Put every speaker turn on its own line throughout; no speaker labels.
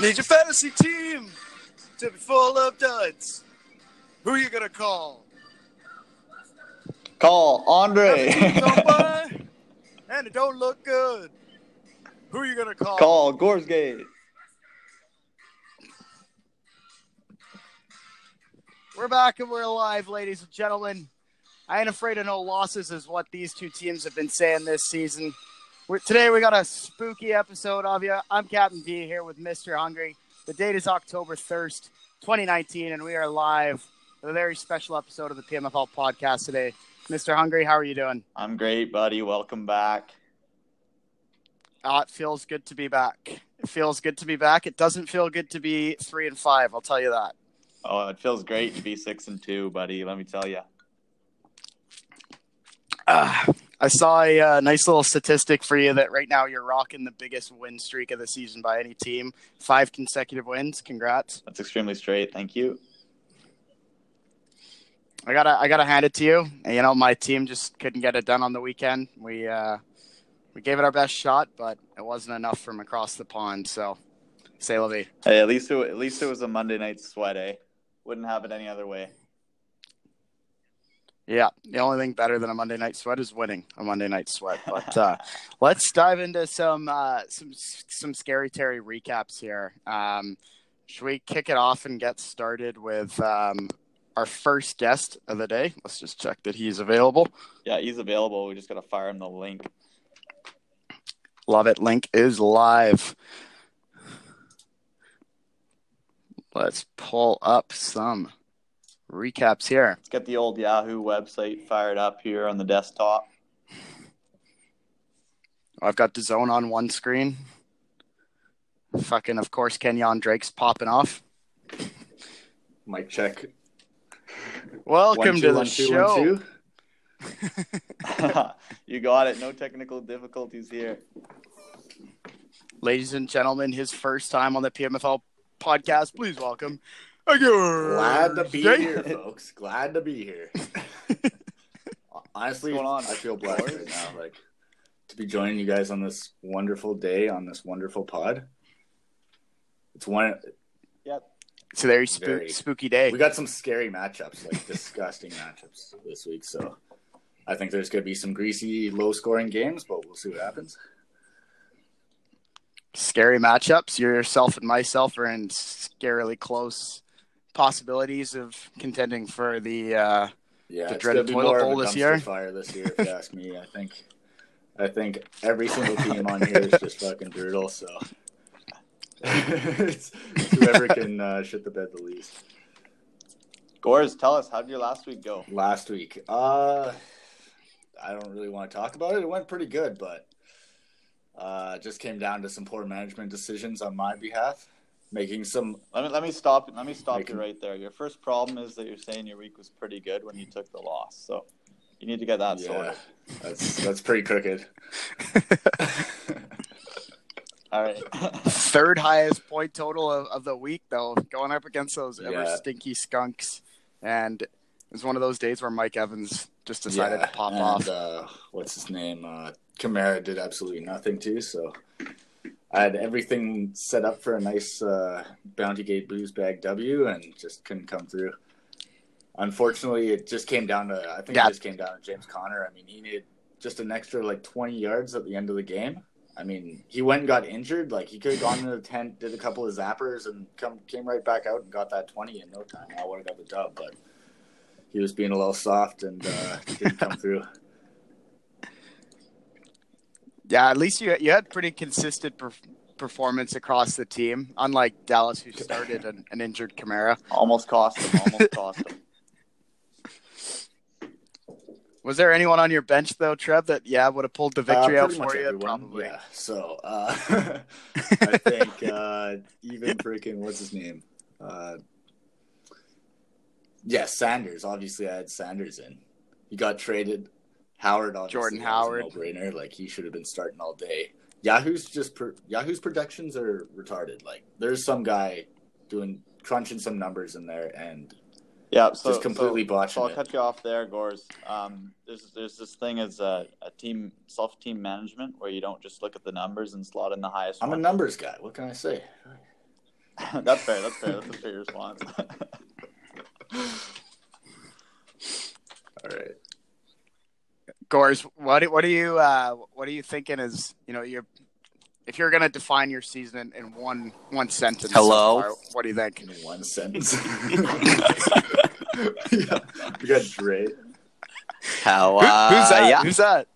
Need your fantasy team to be full of duds. Who are you gonna call?
Call Andre.
Don't and it don't look good. Who are you gonna call?
Call Gorsgate.
We're back and we're alive, ladies and gentlemen. I ain't afraid of no losses, is what these two teams have been saying this season. We're, today we got a spooky episode of you. I'm Captain D here with Mr. Hungry. The date is October 1st, 2019, and we are live with a very special episode of the PMFL podcast today. Mr. Hungry, how are you doing?
I'm great, buddy. Welcome back.
Uh, it feels good to be back. It feels good to be back. It doesn't feel good to be three and five. I'll tell you that.
Oh, it feels great to be six and two, buddy. Let me tell you.
Uh, I saw a uh, nice little statistic for you that right now you're rocking the biggest win streak of the season by any team. Five consecutive wins. Congrats.
That's extremely straight. Thank you.
I gotta I gotta hand it to you. You know, my team just couldn't get it done on the weekend. We uh, we gave it our best shot, but it wasn't enough from across the pond. So, say vie.
Hey, at least it, at least it was a Monday night sweat, eh? Wouldn't have it any other way.
Yeah, the only thing better than a Monday night sweat is winning a Monday night sweat. But uh, let's dive into some uh, some some scary Terry recaps here. Um, should we kick it off and get started with um, our first guest of the day? Let's just check that he's available.
Yeah, he's available. We just gotta fire him the link.
Love it. Link is live. Let's pull up some recaps here.
Let's get the old Yahoo website fired up here on the desktop.
I've got the zone on one screen. Fucking, of course, Kenyon Drake's popping off.
Mic check.
Welcome
One, two,
to the
one, two,
show.
one, two.
you got it. No technical difficulties here.
Ladies and gentlemen, his first time on the PMFL podcast. Please welcome.
Glad to be
Jake.
here, folks. Glad to be here. Honestly,
What's going on?
I feel blessed right now. Like to be joining you guys on this wonderful day on this wonderful pod. It's one. Yep.
It's a very, spook,
Very.
spooky day.
We got some scary matchups, like disgusting matchups this week. So I think there's going to be some greasy, low-scoring games, but we'll see what happens.
Scary matchups. Yourself and myself are in scarily close possibilities of contending for the. Uh,
Yeah,
The
it's
dreaded
gonna be
toilet
more
bowl
of a
this
dumpster
year?
fire this year, if you ask me. I think, I think every single team on here is just fucking brutal. So it's, it's whoever can uh, shit the bed the least.
Gores, tell us how did your last week go?
Last week, uh, I don't really want to talk about it. It went pretty good, but uh, just came down to some poor management decisions on my behalf, making some.
Let me let me stop let me stop
Make
you right there. Your first problem is that you're saying your week was pretty good when you took the loss. So you need to get that
Yeah,
sorted.
that's that's pretty crooked.
All right.
third highest point total of, of the week, though, going up against those ever
Yeah.
stinky skunks. And it was one of those days where Mike Evans just decided
Yeah,
to pop
and,
off.
Uh, what's his name? Uh, Kamara did absolutely nothing too. So I had everything set up for a nice uh, Bounty Gate booze bag W, and just couldn't come through. Unfortunately, it just came down to I think
Yeah.
it just came down to James Conner. I mean, he needed just an extra like 20 yards at the end of the game. I mean, he went and got injured. Like he could have gone into the tent, did a couple of zappers, and come came right back out and got that 20 in no time. I would have got the dub, but he was being a little soft and uh, didn't come through.
Yeah, at least you you had pretty consistent per- performance across the team, unlike Dallas, who started an, an injured Kamara.
almost cost him. Almost cost him.
Was there anyone on your bench though, Trev, that yeah would have pulled the victory
Uh,
out for you?
everyone,
Probably.
Yeah. So uh, I think uh, even freaking what's his name? Uh, yeah, Sanders. Obviously, I had Sanders in. He got traded. Howard, obviously,
Jordan
that was a
Howard.
no-brainer. Like he should have been starting all day. Yahoo's just pro- Yahoo's projections are retarded. Like there's some guy doing crunching some numbers in there, and
Yeah, so
Just completely
so,
botching
So I'll
it.
cut you off there, Gores. Um, there's there's this thing as a, a team self team management where you don't just look at the numbers and slot in the highest.
I'm a numbers guy. What can I say?
that's fair. That's fair. That's a fair response.
All right.
Gores, what what are you uh, what are you thinking? Is you know you're if you're gonna define your season in, in one one sentence. so
Hello?
far, what do you think?
In one sentence. yeah. We got Dre.
How?
Who-
Uh,
who's that?
Yeah,
Who's that?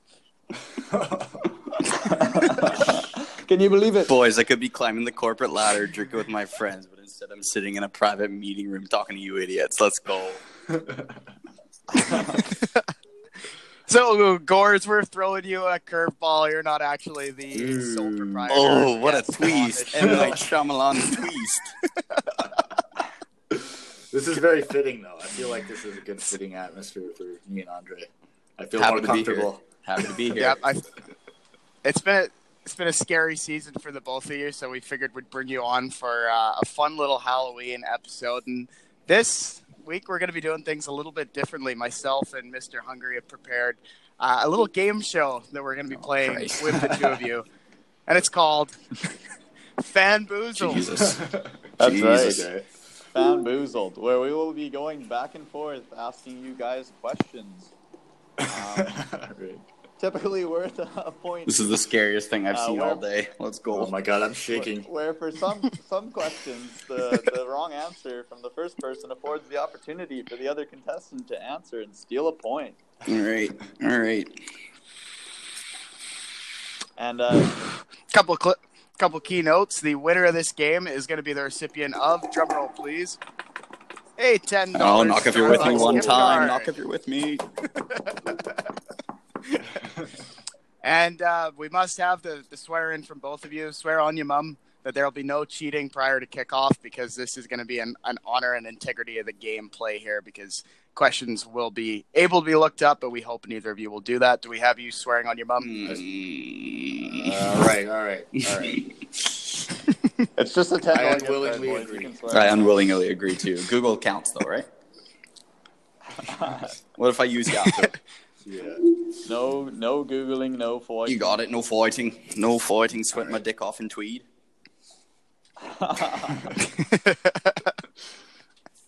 Can you believe it?
boys, I could be climbing the corporate ladder, drinking with my friends, but instead I'm sitting in a private meeting room talking to you idiots. Let's go.
So Gores, we're throwing you a curveball. You're not actually the sole proprietor.
Oh, what a twist!
on
M
this
Night. Shyamalan twist.
This is very fitting, though. I feel like this is a good fitting atmosphere for me and Andre. I feel
Happy
more
to be here.
comfortable.
Happy to be here.
Yeah, I, it's been it's been a scary season for the both of you, so we figured we'd bring you on for uh, a fun little Halloween episode. And this week we're going to be doing things a little bit differently. Myself and Mister Hungry have prepared uh, a little game show that we're going to be
Oh,
playing
Christ.
with the two of you, and it's called Fan Boozle.
Jesus.
That's
Jesus.
right. Fanboozled, where we will be going back and forth asking you guys questions. Um,
Right.
Typically worth a point.
This is the scariest thing I've
Uh,
seen
where-
all day. Let's go.
Oh my god, I'm shaking.
where for some some questions the, the wrong answer from the first person affords the opportunity for the other contestant to answer and steal a point.
All right. All right.
And uh,
couple cli couple key notes. The winner of this game is going to be the recipient of drumroll, please. Hey, ten
Oh,
dollars.
knock if you're with me one time. Knock if you're with me.
And uh, we must have the, the swear in from both of you. Swear on your mum that there will be no cheating prior to kickoff because this is going to be an, an honor and integrity of the game play here because questions will be able to be looked up, but we hope neither of you will do that. Do we have you swearing on your mum?
Mm.
all right, all right, all right.
it's just a ten
I unwillingly
boys. You
agree.
I unwillingly agree too. Google counts though, right? What if I use Yahoo?
Yeah.
No, no googling, no fighting.
You got it. No fighting. No fighting. Sweat my dick off in tweed.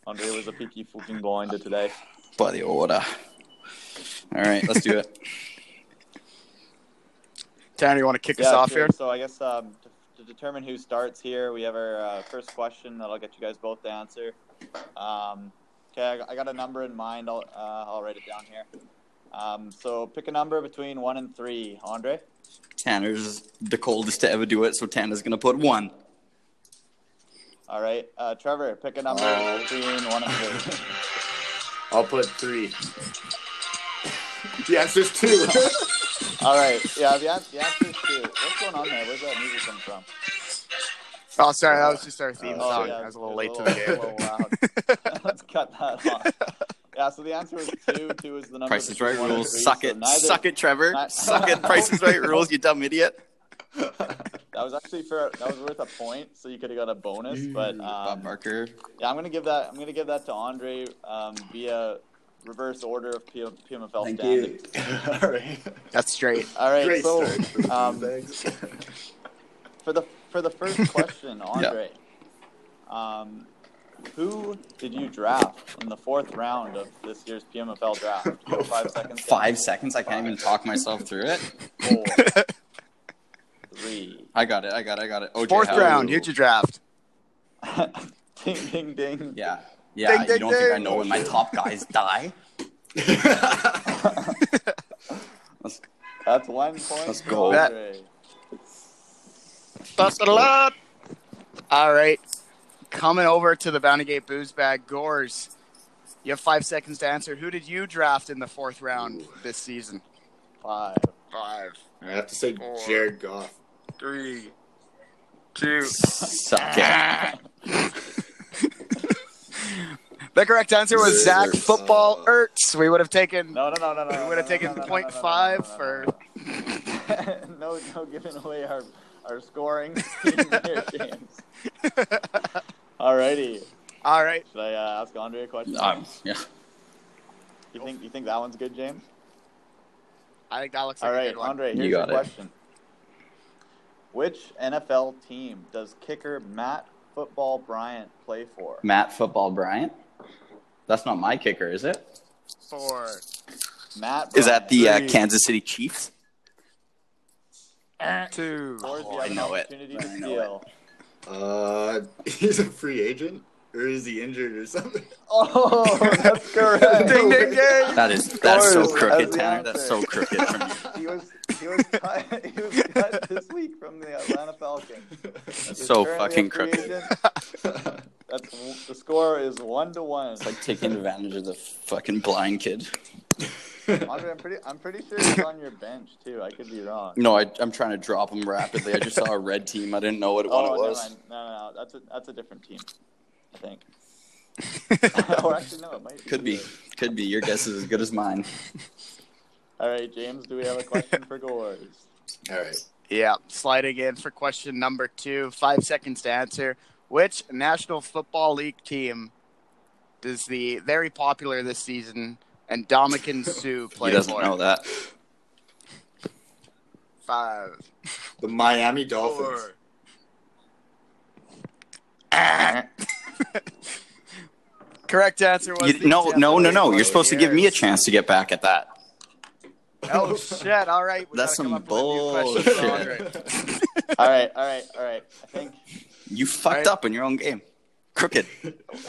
Andre was a picky fucking blinder today.
By the order. All right, let's do it.
Tanner, you want to kick us off
sure.
here?
So I guess um, to, to determine who starts here, we have our uh, first question that I'll get you guys both to answer. Um, okay, I got, I got a number in mind. I'll uh, I'll write it down here. Um, so pick a number between one and three, Andre.
Tanner's the coldest to ever do it, so Tanner's gonna put one.
All right, uh, Trevor, pick a number
Oh.
between one and three.
I'll put three. The answer's two.
All right, yeah, the, an- the answer is two. What's going on there? Where's that music come from?
Oh, sorry, that was just our theme
Oh,
song.
yeah,
I was a little
it's
late to the game.
little- loud. Let's cut that off. Yeah, so the answer was two. Two is the number.
Price is right rules.
three,
Suck
so
it.
neither-
Suck it, Trevor.
Not-
Suck it. Price is right rules, you dumb idiot.
That was actually for that was worth a point, so you could have got a bonus. But
Bob
um,
Barker.
yeah, I'm gonna give that. I'm gonna give that to Andre um, via reverse order of P- PMFL
Thank
standing.
all right.
That's straight.
All right,
Great
so um,
Thanks.
for the for the first question, Andre, um, who did you draft in the fourth round of this year's PMFL draft? You have five seconds.
Five seconds. I can't even talk myself through it.
Four, three,
I got it. I got it. I got it. OJ
Fourth
Howard.
round. Who'd you draft?
ding ding ding.
Yeah. Yeah.
Ding,
you
ding,
don't think I know when my top guys die?
That's one point.
Let's
for
go.
Andre.
All right. Coming over to the Bounty Gate booze bag, Gores. You have five seconds to answer. Who did you draft in the fourth round this season?
Five.
Five,
I have to say
Four.
Jared Goff.
three, two.
Suck it.
The correct answer was Zach Football Ertz. We would have taken.
No, no, no, no, no.
We would have taken
no, no, no,
point
no, no,
five
no, no,
for.
no, no giving away our our scoring scheme here, James. Alrighty.
All right.
Should I uh, ask Andre a question?
Um, yeah.
you think you think that one's good, James?
I think that looks like
All
a good one.
Andre.
You
Here's your
got it.
question. Which NFL team does kicker Matt Football Bryant play for?
Matt Football Bryant. That's not my kicker, is it?
For
Matt.
Is that the uh, Kansas City Chiefs?
Two.
Oh, I know it. I know
steal.
Uh, he's a free agent, or is he injured or something?
Oh, that's correct.
Ding, ding, ding.
That is that's so crooked,
as
Tanner. That's so crooked from.
He was he was cut, he was cut this week from the Atlanta Falcons.
That's
He's
so fucking crooked.
That's the score is one to one.
It's like taking advantage of the fucking blind kid.
Andre, I'm pretty I'm pretty sure he's on your bench too. I could be wrong.
No, I, I'm trying to drop him rapidly. I just saw a red team. I didn't know what one
Oh,
it was.
No, no, no. That's a that's a different team. I think. or actually, no, it might.
Could be. Could be. Your guess is as good as mine.
All right, James. Do we have a question for Gores?
All right.
Yeah, sliding in for question number two. Five seconds to answer. Which National Football League team does the very popular this season and Dominican Sue
He
play
doesn't
for?
know that.
Five.
The Miami Dolphins.
Four. Correct answer was
You,
the
no,
Tampa
no, no,
Bay
no. You're supposed to give me a chance to get back at that.
Oh shit! All right, we
That's
gotta come
some
up with a new question for
bullshit.
Andre.
all right, all right, all right. I think
You fucked
Right.
up in your own game. Crooked.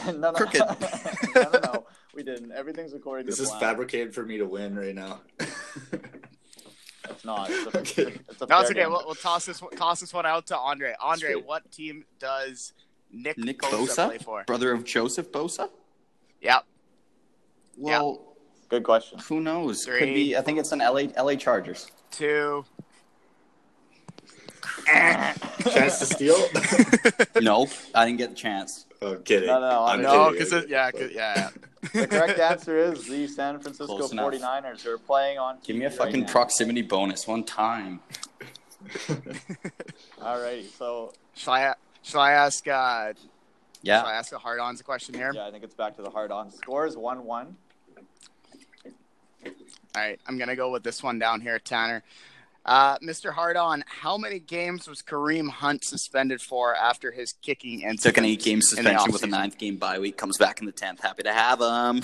no, no,
Crooked.
no, no, no. We didn't. Everything's according
This
to
is
plan.
fabricated for me to win right now.
It's not. It's a,
Okay.
it's a
No, it's okay. We'll, we'll toss this toss this one out to Andre. Andre,
Straight.
what team does Nick,
Nick
Bosa, play for?
brother of Joseph Bosa.
Yep.
Well,
Good question.
who knows? Could be. I think it's an LA LA Chargers.
Two.
Chance to steal?
no, I didn't get the chance.
Oh, kidding.
No, no, no,
I'm
I'm
No, because yeah, 'cause- yeah, yeah.
The correct answer is the San Francisco
Close enough.
49ers who are playing on.
Give me a fucking
right now.
proximity bonus one time.
Alrighty, so
Shall I shall I ask? Uh, yeah. Shall I ask a hard-ons question here?
yeah, I think it's back to the hard on. Score is one one.
All right, I'm gonna go with this one down here, Tanner. Uh, Mr. Hardon, how many games was Kareem Hunt suspended for after his kicking incident?
Took an eight game suspension with a ninth game bye week. Comes back in the tenth. Happy to have him.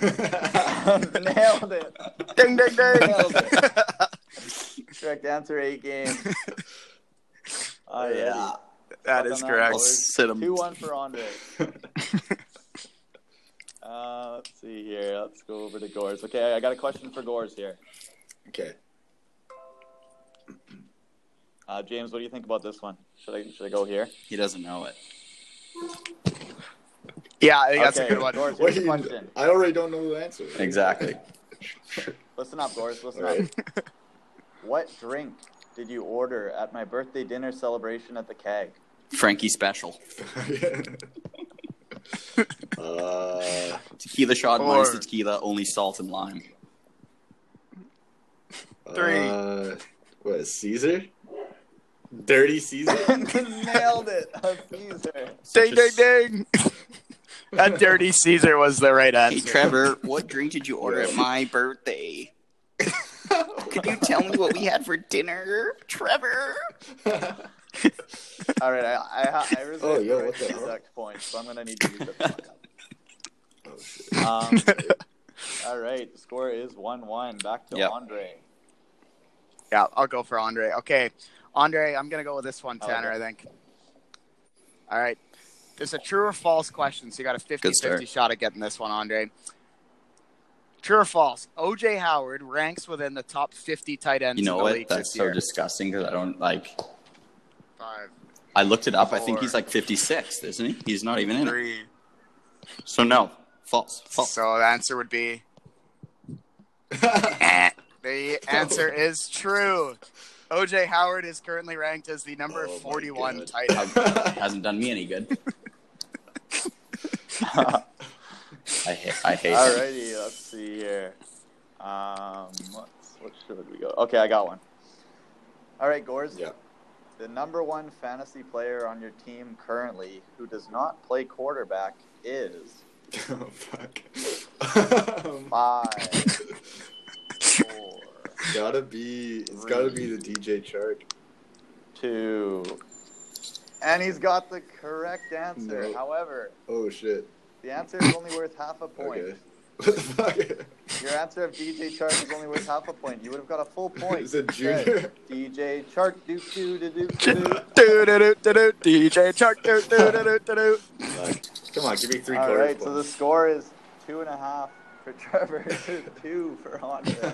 Nailed it.
Ding, ding, ding.
Correct answer eight games. Oh
Yeah.
that
Well
is correct.
boys.
Sit him.
Two one for Andre. Uh, let's see here. Let's go over to Gores. Okay, I got a question for Gores here.
okay.
Uh, James, what do you think about this one? Should I should I go here?
He doesn't know it.
Yeah, I think that's a good one.
Gores,
What
here's
do
a question.
I already don't know the answer.
Exactly.
Listen up, Gores. Listen
All
up. What drink did you order at my birthday dinner celebration at the keg?
Frankie special.
uh,
Tequila shot
Four.
minus the tequila, only salt and lime.
Three.
Uh, what is Caesar? Dirty Caesar?
Nailed it. A Caesar.
Ding,
a
ding, ding. that dirty Caesar was the right answer.
Hey Trevor, what drink did you order at my birthday? Could you tell me what we had for dinner, Trevor?
All right, I I, I reserved
Oh, yo,
the
what the
right exact points, so I'm gonna need to use the it.
oh, shit.
Um, all right, the score is one one. Back to
Yep.
Andre.
Yeah, I'll go for Andre. Okay, Andre, I'm gonna go with this one,
oh,
Tanner.
okay.
I think. All right, it's a true or false question, so you got a 50-50 shot at getting this one, Andre. True or false? OJ Howard ranks within the top 50 tight ends
You know what? That's so
year.
disgusting because I don't like.
Five,
I looked it up. I think he's like 56th, isn't he? He's not even in it.
three.
So no, false. False.
So the answer would be. the answer is true. OJ Howard is currently ranked as the number
Oh
41
God.
tight end.
Hasn't done me any good. I hate. I hate. him.
Alrighty, let's see here. Um, what's, what should we go? Okay, I got one. All right, Gores.
yeah.
The number one fantasy player on your team currently who does not play quarterback is
Oh, fuck.
Five, four,
gotta be, it's gotta be the DJ Chark.
two, And he's got the correct answer.
No.
However,
Oh shit.
the answer is only worth half a point.
Okay. What the fuck?
Your answer of DJ Chark is only worth half a point. You would have got a full point.
Is it
instead.
junior?
DJ Chark, do do do do do.
Do-do-do-do-do, DJ Chuck. Do-do-do-do-do.
Like, come on, give me three
All
quarters.
right, so the score is two and a half for Trevor, two for Andre.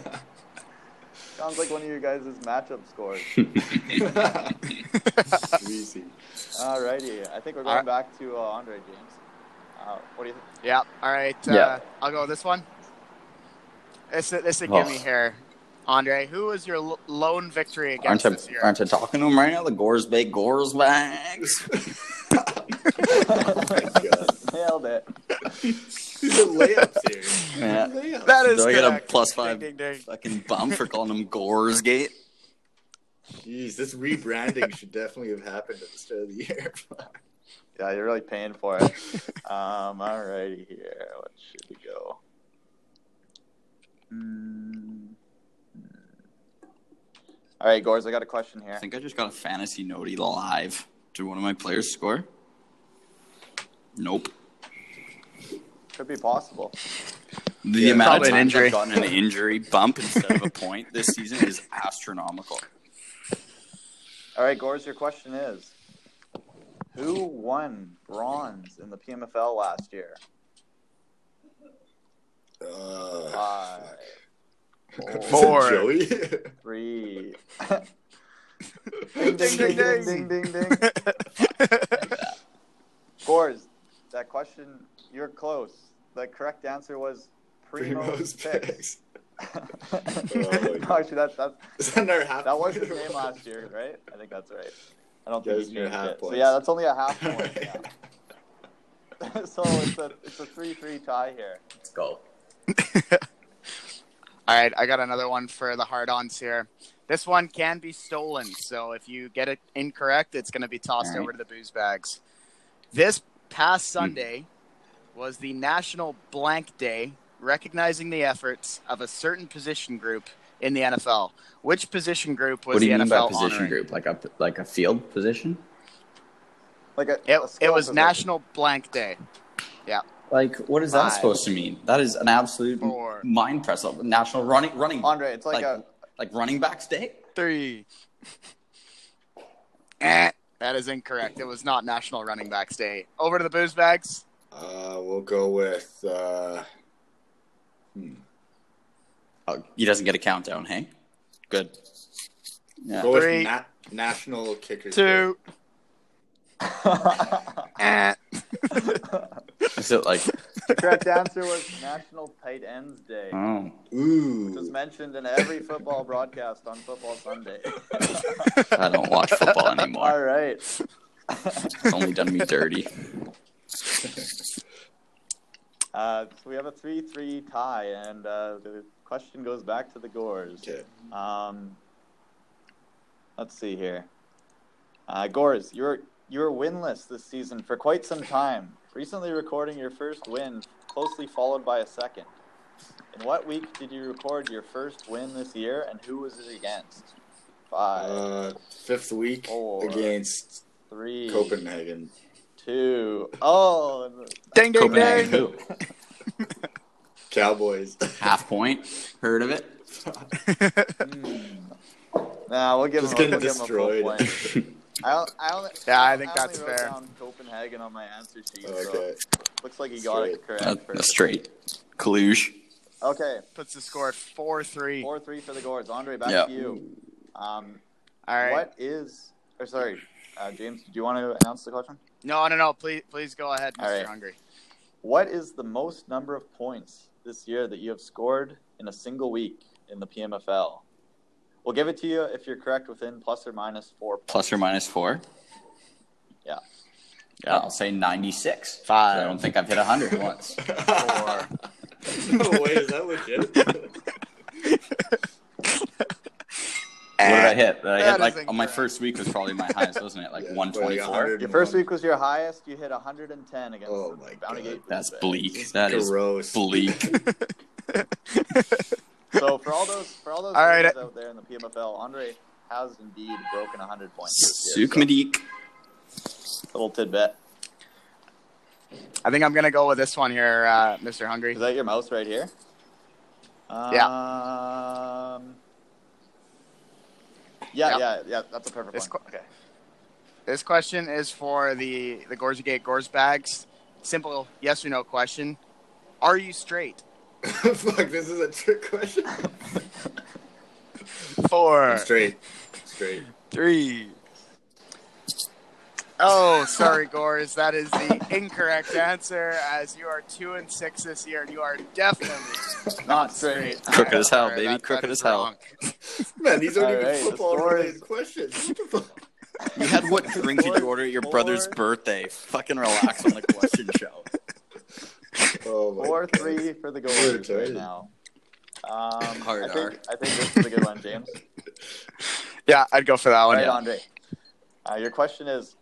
Sounds like one of your guys' matchup scores.
Easy.
Alrighty, I think we're going
Alright.
back to uh, Andre James. Uh, what do you think?
Yeah. All right. Uh,
Yeah.
I'll go with this one. This this a
Oh.
gimme here, Andre. Who was your l- lone victory against
Aren't
against
I,
this year?
aren't I talking to him right now? The Gores Bay Gores bags.
oh my god.
Nailed it.
These are layups here.
Yeah.
Layups.
That is
Do I get a
correct.
plus
Ding,
five
ding, ding.
fucking bump for calling him Gores Gate?
Jeez, this rebranding should definitely have happened at the start of the year.
Yeah, you're really paying for it. um, alrighty here. What should we go? Mm. All right, Gores, I got a question here.
I think I just got a fantasy notey live. Did one of my players score? Nope.
Could be possible.
The
Yeah,
amount of
an
times
injury.
I've gotten an injury bump instead of a point this season is astronomical.
All right, Gores, your question is Who won bronze in the PMFL last year?
Uh,
Five,
is
Four.
Joey?
three.
Ding, ding, ding,
ding, ding, ding. Gores, that question, you're close. The correct answer was Primo's
Primo's
picks.
picks.
Oh, no, actually, that's, that's,
Is that another half
that was his
point?
name last year, right? I think that's right. I don't think
it's
he
near
changed
half
it. So yeah, that's only a half point.
Alright.
Yeah. so it's a it's a three three tie here.
Let's go.
All right, I got another one for the hard-ons here. This one can be stolen, so if you get it incorrect, it's going to be tossed
All right.
over to the booze bags. This past Sunday was the National Blank Day, recognizing the efforts of a certain position group in the NFL. Which position group was
what do you
the
mean
NFL
by position
honoring?
group? Like a like a field position?
Like a,
It,
a
it was
position.
National Blank Day. Yeah.
Like what is that
Five.
supposed to mean? That is an absolute
Four.
mind press. National running running
Andre, it's like,
like
a
like running backs day.
Three. Eh, that is incorrect. It was not National Running Backs Day. Over to the booze bags.
Uh, we'll go with. Uh, hmm.
Oh, he doesn't get a countdown. Hey, good. Yeah.
Go with
Three.
na- National Kickers.
Two. Eh.
Is it like
the correct answer was National Tight Ends Day.
oh
Day. Ooh.
It was mentioned in every football broadcast on Football Sunday.
I don't watch football anymore.
All right.
It's only done me dirty.
Uh, so we have a 3 3 tie, and uh, the question goes back to the Gores.
Okay.
Um, let's see here. Uh, Gores, you're, you're winless this season for quite some time, recently recording your first win, closely followed by a second. In what week did you record your first win this year, and who was it against? Five,
Uh, fifth week
Four.
against
three,
Copenhagen.
two. Oh,
Ding, ding,
Copenhagen
ding.
who?
Cowboys.
Half point. Heard of it?
hmm. Nah, we'll give
Just
him, a-
getting
we'll give him a full
destroyed.
point. I, don't- I only,
Yeah, I think
only
that's
wrote
fair.
Down Copenhagen on my answer sheet.
okay.
So looks like he got it correct.
That, that's straight. Cluj.
Okay,
Puts the score at 4 3.
four three for the Gourds. Andre, back
Yeah.
to you. Um,
All right.
What is? Or sorry, uh, James. Do you want to announce the question?
No, no, no. Please, please go ahead, Mr.
All right.
Hungry.
What is the most number of points this year that you have scored in a single week in the PMFL? We'll give it to you if you're correct within plus or minus four. Points.
Plus or minus four?
Yeah.
Yeah, I'll say 96.
Five.
I don't think I've hit 100 once.
Four.
no way, is that legit?
What did I hit? Did I hit like on my first week was probably my highest, wasn't it? Like
Yeah,
124.
100.
Your first week was your highest. You hit 110 against
Oh my
Bounty
God.
Gate.
That's bleak. That is
Gross.
bleak.
So for all those for all those
All right.
out there in the PMFL, Andre has indeed broken 100 points. This year, so- Little tidbit.
I think I'm gonna go with this one here, uh, Mr. Hungry.
Is that your mouse right here?
Yeah.
Um, yeah,
Yep.
yeah, yeah. That's a perfect
This
one.
qu-
Okay.
This question is for the the Gorsgate Gores bags. Simple yes or no question. Are you straight?
Fuck, this is a trick question.
Four,
Straight. Straight.
three. Oh, sorry, Gores. That is the incorrect answer. As you are two and six this year, and you are definitely
Not straight.
Crooked as hell, baby.
that- that
Crooked
is
as hell.
wrong.
Man, these aren't
All
even
right,
football related questions. What the fuck?
You had what drink did you order at your
Four.
brother's birthday? Fucking relax on the question show.
Oh
Four
God.
three for the
We're
right now. Um,
Hard
I
R.
think I think this is a good one, James.
Yeah, I'd go for that one.
right,
yeah.
Andre. Uh, your question is,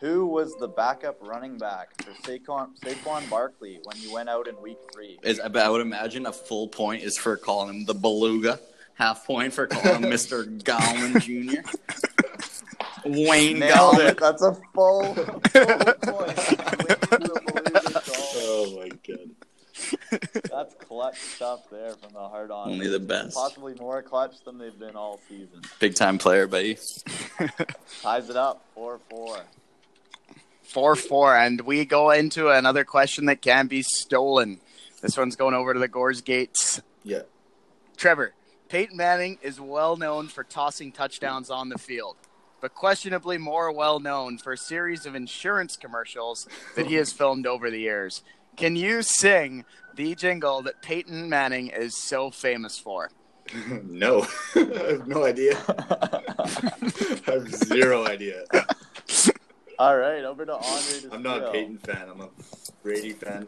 who was the backup running back for Saquon, Saquon Barkley when you went out in Week Three?
Is, I would imagine a full point is for calling him the beluga. Half point for calling him Mr. Gallman Jr. Wayne
Nailed
Gallman.
it. That's a full, full point. That's clutch stuff there from the hard on.
Only the best.
Possibly more clutch than they've been all season.
Big time player, buddy.
Ties it up, four four.
Four four, and we go into another question that can be stolen. This one's going over to the Gores Gates.
Yeah.
Trevor, Peyton Manning is well known for tossing touchdowns on the field, but questionably more well known for a series of insurance commercials that he has filmed over the years. Can you sing the jingle that Peyton Manning is so famous for?
no. I have no idea. I have zero idea.
All right, over to Andre. To
I'm not a. Peyton fan. I'm a Brady fan.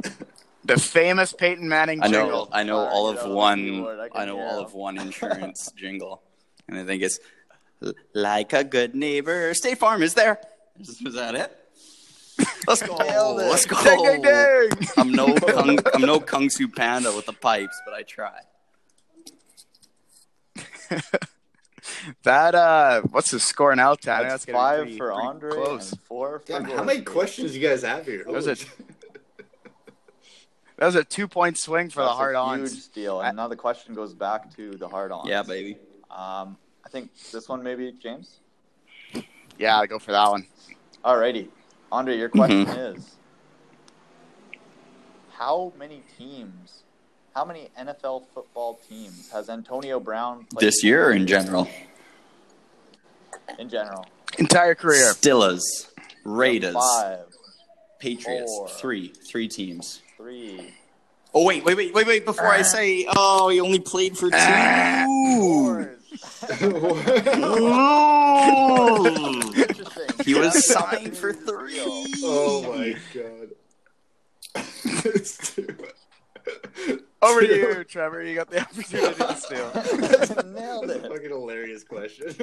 The famous Peyton Manning
I know,
jingle.
I know all of
out on the
one.
I
know all of one insurance jingle, and I think it's like a good neighbor. State Farm is there. Is, is that it? Let's go. Let's go.
Ding, ding, ding.
I'm no kung, I'm no kung fu panda with the pipes, but I try.
That uh, what's the score now, Tanner?
That's,
That's
five
be
for
pretty
Andre
Close.
and four for
Damn, how many questions you guys have here?
was
Holy
it. That was a two-point swing for
That's
the hard
a
ons.
Huge steal, and now the question goes back to the hard on.
Yeah, baby.
Um, I think this one maybe James.
Yeah, I'll go for that one.
Alrighty, Andre, your question
Mm-hmm.
is: How many teams? How many NFL football teams has Antonio Brown played
This year or in general?
in general?
Entire career.
Steelers, Raiders,
Five,
Patriots.
four.
Three, three teams.
three,
Oh wait, wait, wait, wait, wait! Before I say, oh, he only played for two.
four.
Ooh.
Interesting.
He was signed for three.
oh,
oh my god. It's too-
Over to you, Trevor. You got the opportunity to steal.
Nailed
That's
it.
fucking hilarious question.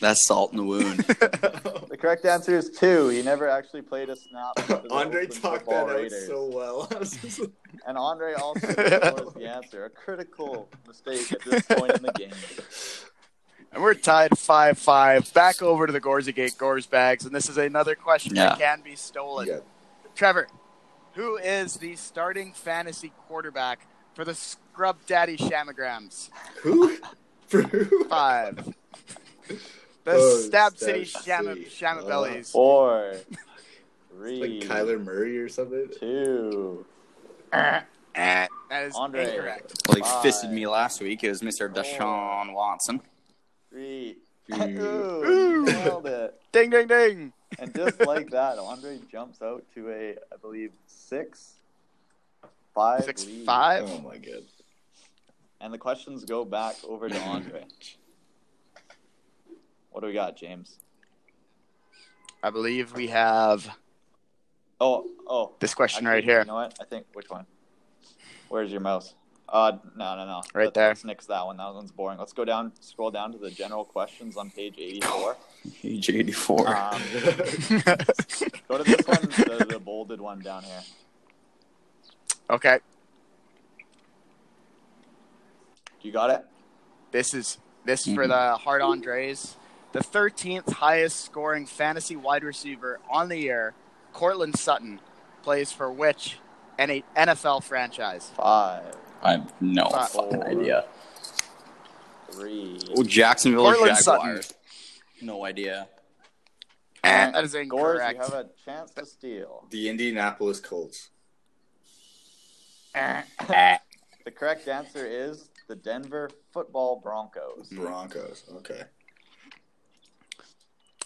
That's salt in the wound.
The correct answer is two. He never actually played a snap.
Andre talked
Football
that out so well. I was just like,
And Andre also knows the answer. A critical mistake at this point in the game.
And we're tied 5-5. Back over to the Gorsegate Gores bags, and this is another question that can be stolen.
yeah.
Trevor, who is the starting fantasy quarterback for the Scrub Daddy Shamagrams?
Who? For who?
Five. The
Oh,
Stab
Stab
City Shama,
City.
Shamabellies.
Four,
Like
three,
Kyler Murray or something?
two.
Eh, that is
Andre.
incorrect.
Well, he
Five.
fisted me last week. It was Mr. Deshaun Watson.
Three.
Ooh.
Ooh, nailed it.
Ding, ding, ding.
And just like that, Andre jumps out to a, I believe, six, five,
Six,
lead.
five.
Oh my god.
And the questions go back over to Andre. What do we got, James?
I believe we have
Oh, oh.
this question
actually,
right here.
You know what? I think which one? Where's your mouse? Uh, no, no, no.
Right
Let-
there.
Let's nix that one. That one's boring. Let's go down, scroll down to the general questions on page 84.
Page 84.
Um, go to this one, the, the bolded one down here.
okay,
You got it?
this is this for the hard Andres. the 13th highest scoring fantasy wide receiver on the year, Courtland Sutton, plays for which NA NFL franchise?
Five,
I have no fucking
four.
idea.
three.
Oh, Jacksonville
Courtland
Jaguars. No idea.
Eh, that is
Gores,
incorrect.
you have a chance to steal.
The Indianapolis Colts.
The correct answer is the Denver Football Broncos.
Broncos. Okay.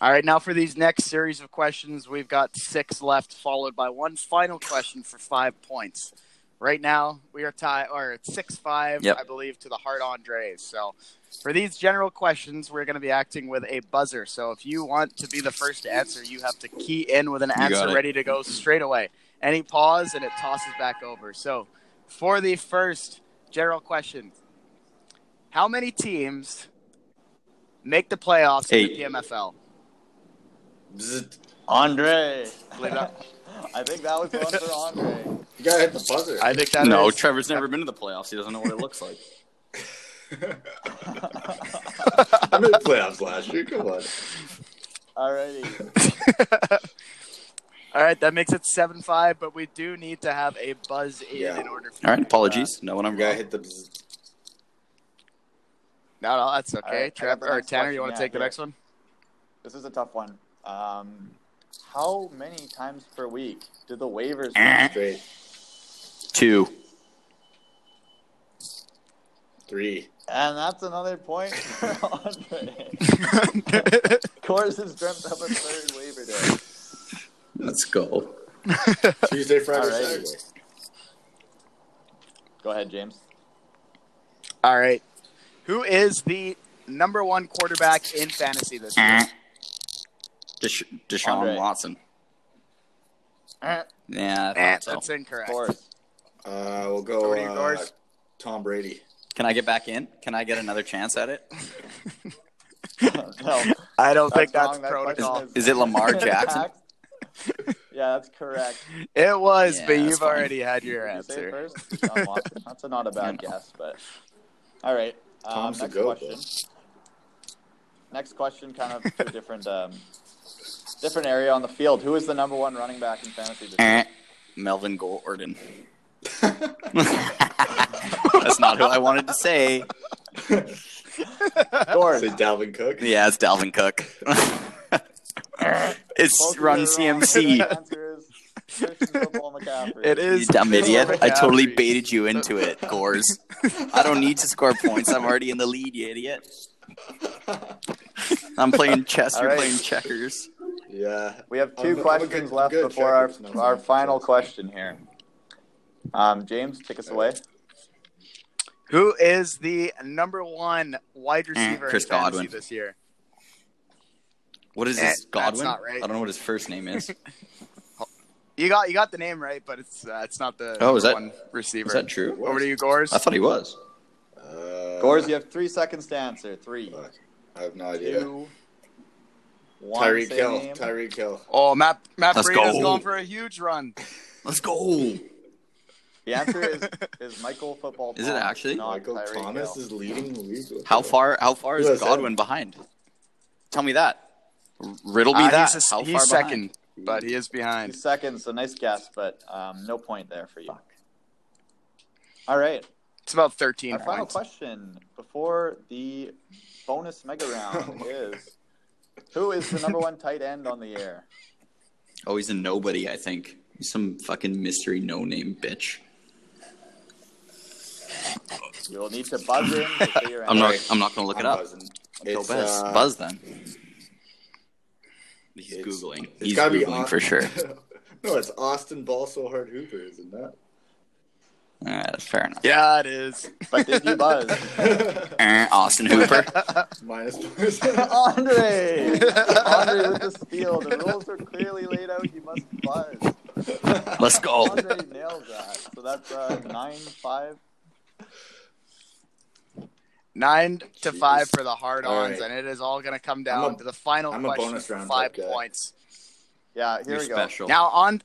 All right, now for these next series of questions, we've got six left, followed by one final question for five points. Right now, we are tied, or it's six five,
Yep.
I believe, to the Hard Andres. So, for these general questions, we're going to be acting with a buzzer. So, if you want to be the first to answer, you have to key in with an
got
answer ready to go straight away. Any pause, and it tosses back over. So, for the first general question, how many teams make the playoffs
Eight.
in the PMFL?
Bzzzt.
Andre.
Believe that?
I think that was the one for Andre.
You gotta hit the buzzer.
I think that
no,
is-
Trevor's never been to the playoffs. He doesn't know what it looks like.
I made the playoffs last year. Come on.
Alrighty.
All right, that makes it seven five, but we do need to have a buzz in
Yeah.
in order. For
All right, apologies. No one I'm
You gotta hit the. bzzzt.
No, no, that's okay.
All right, I got
Trevor or Tanner, you want to
yeah,
take the
here.
next one?
This is a tough one. Um, how many times per week do the waivers
Eh.
Straight.
Two.
Three.
And that's another point for Andre. Course has dreamt up a third waiver day.
Let's go.
Tuesday, Friday,
Alrighty.
Saturday.
Go ahead, James.
All right, who is the number one quarterback in fantasy this year?
Desha- Deshaun
Andre.
Watson.
Eh,
Yeah, I
Eh,
so.
that's incorrect.
Course.
Uh, we'll go.
Over to you,
Uh, Tom Brady.
Can I get back in? Can I get another chance at it?
no,
I don't think that's
wrong.
Protocol.
question
Is it Lamar Jackson?
yeah, that's correct.
It was,
Yeah,
but you've
fine.
already had your
Did you
answer.
first? That's a, not a bad guess, but all right. Um,
Tom's the
next
goat,
question. Next question, kind of to a different, um, different area on the field. Who is the number one running back in fantasy this year?
Eh. Melvin Gordon. That's not who I wanted to say.
Gord.
Say Dalvin Cook.
Yeah, it's Dalvin Cook. it's
Both
Run. CMC.
The answer is Christian Football McCaffrey.
It
You dumb idiot. I totally baited you into it, Gores. I don't need to score points. I'm already in the lead, you idiot. I'm playing chess.
All
You're
right.
playing checkers.
Yeah.
We have 2
I'm- I'm
questions
good-
left
good
before our, our final question here. Um, James, take us away.
Who is the number one wide receiver
Chris
in fantasy
Godwin.
this year?
What is
Eh,
this?
that's
Godwin?
not right.
I don't know what his first name is.
You got you got the name right, but it's uh, it's not the
Oh, is that-
one receiver.
Is that true?
Over to you, Gores.
I thought he was.
Uh,
Gores, you have three seconds to answer. Three,
Fuck. I have no idea.
two, one.
Tyreek
Say
Hill.
name.
Tyreek Hill.
Oh, Matt Matt
Let's
Breida's
go.
going for a huge run.
Let's go.
The answer is, is Michael Football.
Is it
Thomas,
actually?
not
Michael
Tyreek
Thomas
Hill.
is leading the league. with
How
it.
far? How far is
has
Godwin behind? Tell me that. Riddle me
Uh,
that.
He's, a-
How
he's
far
second,
behind?
but he is behind.
He's second, so nice guess, but um, no point there for you. All right.
It's about 13
Our final
points.
question before the bonus mega round is who is the number one tight end on the year?
Oh, he's a nobody. I think he's some fucking mystery no-name bitch.
You will need to buzz in to
I'm not. I'm not gonna look
I'm
it up.
buzzing.
Go Buzz.
uh,
Buzz then. He's googling.
it's
He's
be
googling
Au-
for sure.
no, it's Austin Ball so hard Hooper, isn't that?
All right, that's fair enough.
Yeah, it is.
But did you buzz?
Eh, Austin Hooper.
Minus points.
Andre! Andre with the steal. The rules are clearly laid out. You must buzz.
Let's go.
Andre nails that. So that's uh, 9 5.
Nine to
Jeez.
five for the hard ons,
right.
and it is all going to come down
a-
to the final
I'm a
question
bonus round
five
type guy.
points.
Yeah, here
You're
we go.
special.
Now on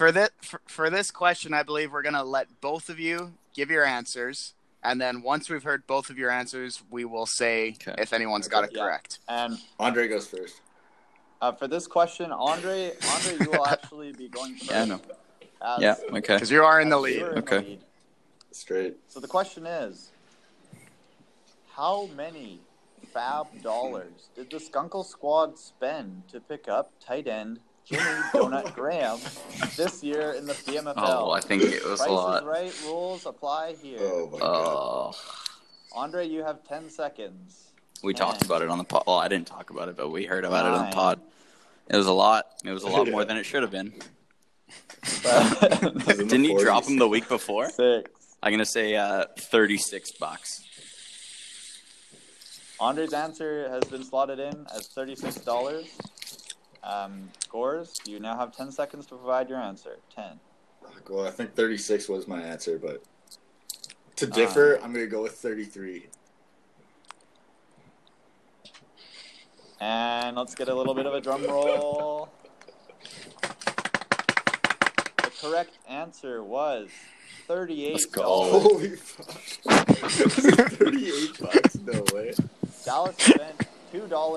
for this for, for this question, I believe we're going to let both of you give your answers, and then once we've heard both of your answers, we will say
Okay.
if anyone's got it
Yeah.
correct.
And
Andre goes first.
uh, for this question, Andre, Andre, you will actually be going first.
Yeah, I know.
as-
Yeah, okay.
Because you are in the
as
lead.
you're the
Okay.
lead.
Straight.
So the question is, how many fab dollars did the Skunkle squad spend to pick up tight end Jimmy Donut Graham this year in the PMFL?
Oh, I think it was
Price
a
is
lot.
right rules apply here.
Oh my god.
Oh,
Andre, you have 10 seconds.
we talked about it on the pod. Well, I didn't talk about it, but we heard about it on the pod. It was a lot. It was a lot more than it should have been. Didn't he drop
40s.
him the week before?
Six.
I'm gonna say uh, 36 bucks.
Andre's answer has been slotted in as $36. Um, scores, you now have 10 seconds to provide your answer. 10.
Well, I think 36 was my answer, but to differ, I'm going to go with 33.
And let's get a little bit of a drum roll. The correct answer was $38.
Let's go.
Holy fuck. 38 bucks? No way.
Dallas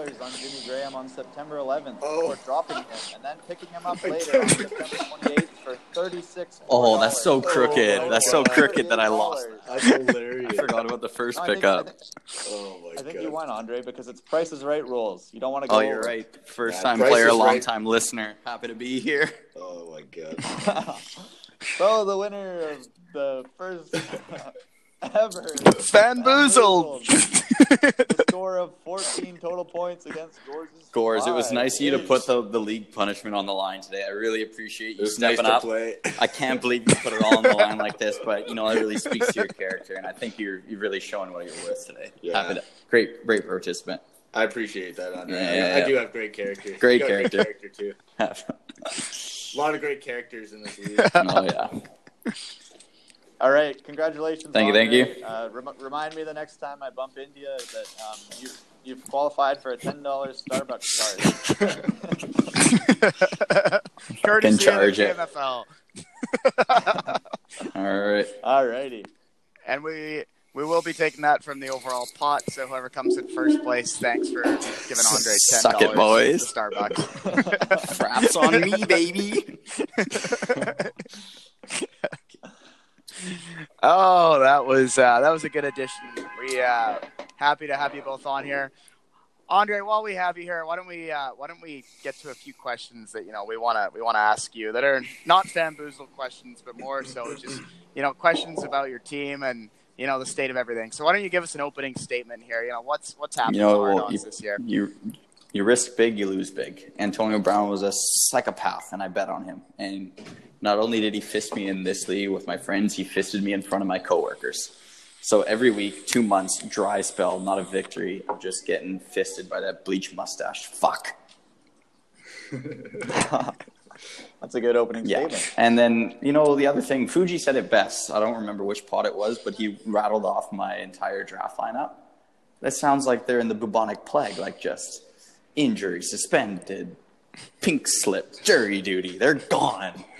spent two dollars on Jimmy Graham on September 11th
Oh.
before dropping him and then picking him up later on September 28th for 36.
Oh, that's so
Oh,
crooked.
my
that's so crooked that I lost.
That's hilarious.
I forgot about the first
No, I think, I
pickup.
think,
Oh my
I think
god.
you won, Andre, because it's Price is Right rules. You don't want to go.
Oh, you're right. First
Yeah,
time
Price
player,
is
long
right.
time listener. Happy to be here.
Oh my god.
so the winner of the first ever
Fanboozled.
the score of 14 total points against Gores.
Gores, it was nice of you to put the, the league punishment on the line today. I really appreciate
It
you
was nice to
up.
play.
I can't believe you put it all on the line like this, but you know it really speaks to your character, and I think you're you're really showing what you're worth today.
Yeah.
Happy to, great, great participant.
I appreciate that, Andre.
Yeah,
I-
yeah,
I, do have great character.
Great
You got
character.
character too. A lot of great characters in this league.
oh yeah,
All right, congratulations.
Thank you, thank
you. Uh, rem- remind me the next time I bump into you that um, you you've qualified for a ten dollars Starbucks card.
Courtesy
charge
of
it.
the PMFL.
all right.
All righty.
And we we will be taking that from the overall pot. So whoever comes in first place, thanks for giving Andre ten
Suck it,
dollars.
boys.
Starbucks.
Fraps on me, baby.
Oh, that was uh, that was a good addition. We uh, happy to have you both on here. Andre, while we have you here, why don't we uh, why don't we get to a few questions that you know we want to we want to ask you that are not fanboozle questions, but more so just you know questions about your team and you know the state of everything. So why don't you give us an opening statement here? You know what's what's happening
You know,
to
well, you-
this year?
You you risk big, you lose big. Antonio Brown was a psychopath, and I bet on him. And not only did he fist me in this league with my friends, he fisted me in front of my coworkers. So every week, two months, dry spell, not a victory, of just getting fisted by that bleach mustache. Fuck.
That's a good opening
Yeah.
statement.
And then, you know, the other thing, Fuji said it best. I don't remember which pot it was, but he rattled off my entire draft lineup. That sounds like they're in the bubonic plague, like just injury, suspended, pink slip, jury duty. They're gone.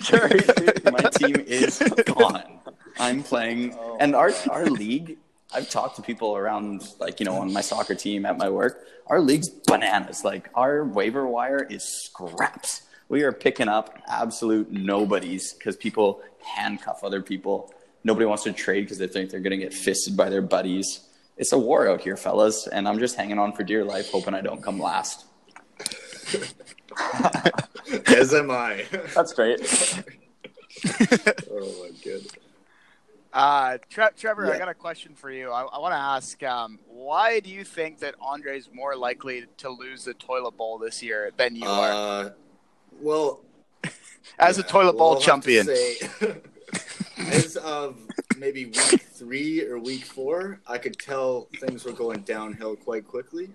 jury duty. My team is gone. I'm playing,
Oh,
and our our league. I've talked to people around, like you know, on my soccer team at my work. Our league's bananas. Like our waiver wire is scraps. We are picking up absolute nobodies because people handcuff other people. Nobody wants to trade because they think they're going to get fisted by their buddies. It's a war out here, fellas, and I'm just hanging on for dear life, hoping I don't come last.
As am I.
That's great.
oh my god.
Uh, Tre- Trevor, I got a question for you. I, I want to ask, um, why do you think that Andre's more likely to lose the toilet bowl this year than you are
Uh, well,
as a toilet bowl
we'll
champion?
say- as of maybe week three or week four, I could tell things were going downhill quite quickly.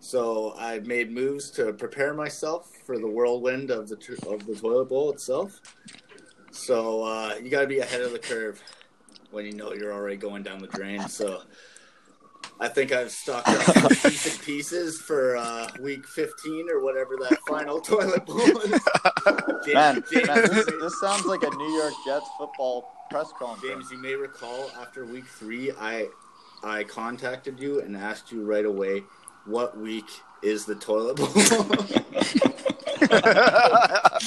So I made moves to prepare myself for the whirlwind of the of the toilet bowl itself. So uh, you got to be ahead of the curve when you know you're already going down the drain. So I think I've stocked up some decent pieces for uh, week 15 or whatever that final toilet bowl is.
Man, man this, this sounds like a New York Jets football press conference.
James, you may recall after week three, I I contacted you and asked you right away what week is the toilet bowl.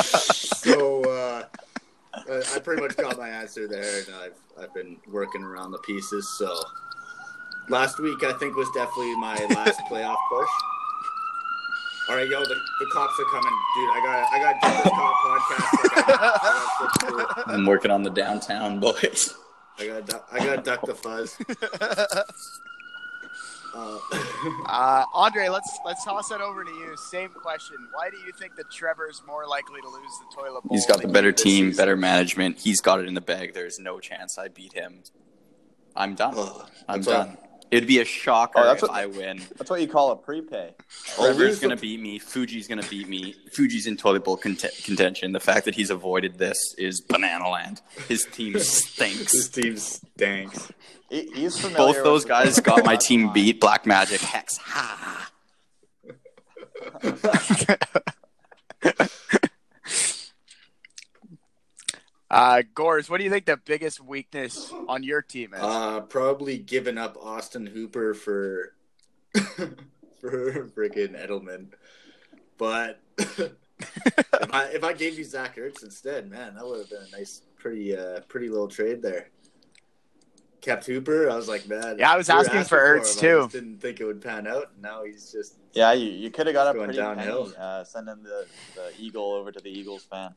so uh, I- pretty much got my answer there, and I've I've been working around the pieces. So last week I think was definitely my last playoff push. All right, yo, the, the cops are coming, dude. I got I got to do this cop podcast. I got, I got shit to do.
I'm working on the downtown boys.
I got duck, I got duck the fuzz. Uh,
Uh, Andre, let's let's toss that over to you. Same question. Why do you think that Trevor's more likely to lose the toilet bowl?
He's got the better team,
season?
better management. He's got it in the bag. There's no chance I beat him. I'm done.
Ugh,
I'm
that's
done. It'd be a shocker
Oh, that's
if
what-
I win.
That's what you call a prepay.
Trevor's
lose
gonna beat me. Fuji's gonna beat me. Fuji's in toilet bowl cont- contention. The fact that he's avoided this is banana land. His team
this
stinks.
team stinks.
He, he's familiar
Both those
with the
guys got my team beat. Black Magic, Hex, ha.
Uh, Gores, what do you think the biggest weakness on your team is?
Uh, probably giving up Austin Hooper for for freaking Edelman, but if I if I gave you Zach Ertz instead, man, that would have been a nice, pretty uh, pretty little trade there. Kept Hooper. I was like, man.
Yeah, I was
we
asking for
him.
Ertz,
I
too.
just didn't think it would pan out. and Now he's just
Yeah, you, you could have got a
Going
pretty
downhill.
penny uh, sending the, the Eagle over to the Eagles fan.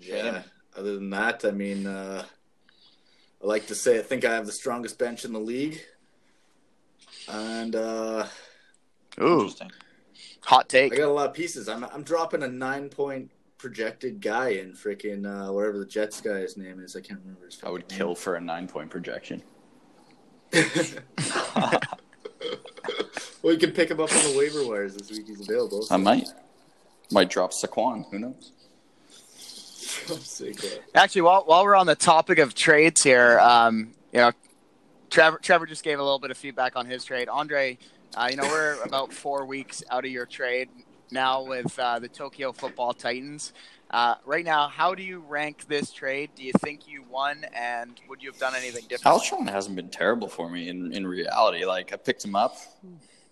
Yeah. Other than that, I mean, uh, I like to say I think I have the strongest bench in the league, and uh,
Ooh,
Interesting.
hot take.
I got a lot of pieces. I'm I'm dropping a nine point projected guy in freaking uh, whatever the Jets guy's name is. I can't remember his.
I would
freaking
kill for a nine point projection.
well, you can pick him up on the waiver wires this week. He's available.
I might. Might drop Saquon. Who knows?
Actually, while while we're on the topic of trades here, um, you know, Trevor Trevor just gave a little bit of feedback on his trade. Andre, uh, you know, we're about four weeks out of your trade now with uh, the Tokyo Football Titans. Uh, right now, how do you rank this trade? Do you think you won, and would you have done anything different?
Alshon hasn't been terrible for me in, in reality. Like I picked him up.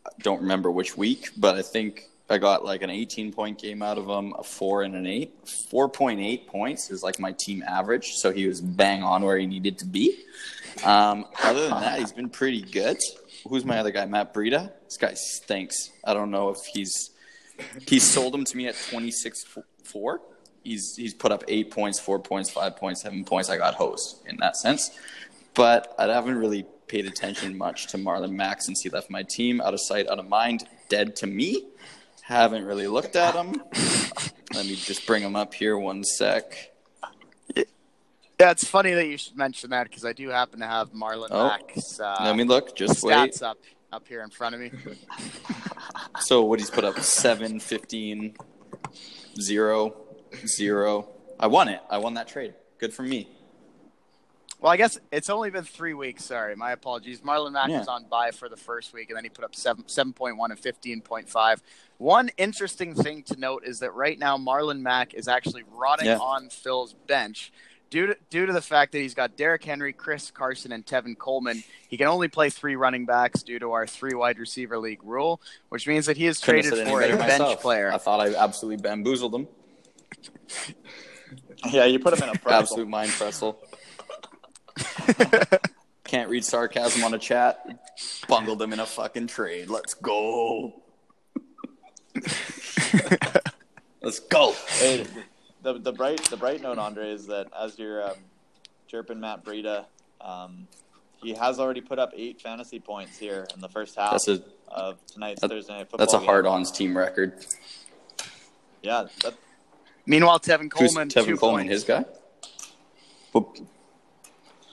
I don't remember which week, but I think I got like an 18 point game out of him, a four and an eight. 4.8 points is like my team average, so he was bang on where he needed to be. Um, other than that, he's been pretty good. Who's my other guy? Matt Breida. This guy stinks. I don't know if he's he sold him to me at 26 4. He's he's put up eight points, four points, five points, seven points. I got hosed in that sense but I haven't really paid attention much to Marlon Mack since he left my team. Out of sight, out of mind, dead to me. Haven't really looked at them. Let me just bring them up here one sec.
Yeah, it's funny that you should mention that because I do happen to have Marlon
Oh.
Mack's uh,
Let me look. Just wait.
stats up up here in front of me.
So what he's put up 7, 15, 0, 0. I won it. I won that trade. Good for me.
Well, I guess it's only been three weeks. Sorry, my apologies. Marlon Mack
Yeah.
was on buy for the first week, and then he put up seven seven point one and fifteen point five. One interesting thing to note is that right now Marlon Mack is actually rotting
Yeah.
on Phil's bench. Due to, due to the fact that he's got Derrick Henry, Chris Carson, and Tevin Coleman, he can only play three running backs due to our three wide receiver league rule, which means that he is
Couldn't
traded for a bench
myself.
player.
I thought I absolutely bamboozled him.
Yeah, you put him in a pretzel.
Absolute mind pretzel. Can't read sarcasm on a chat. Bungled him in a fucking trade. Let's go. Let's go.
Hey, the the bright the bright note, Andre, is that as you're um, chirping Matt Breida, um, he has already put up eight fantasy points here in the first half
That's a
of tonight's
that-
Thursday night football.
that's a
game.
hard-ons team record.
Yeah, that,
Meanwhile, Tevin
Who's
Coleman,
Tevin
two
Coleman,
points.
his guy? Well,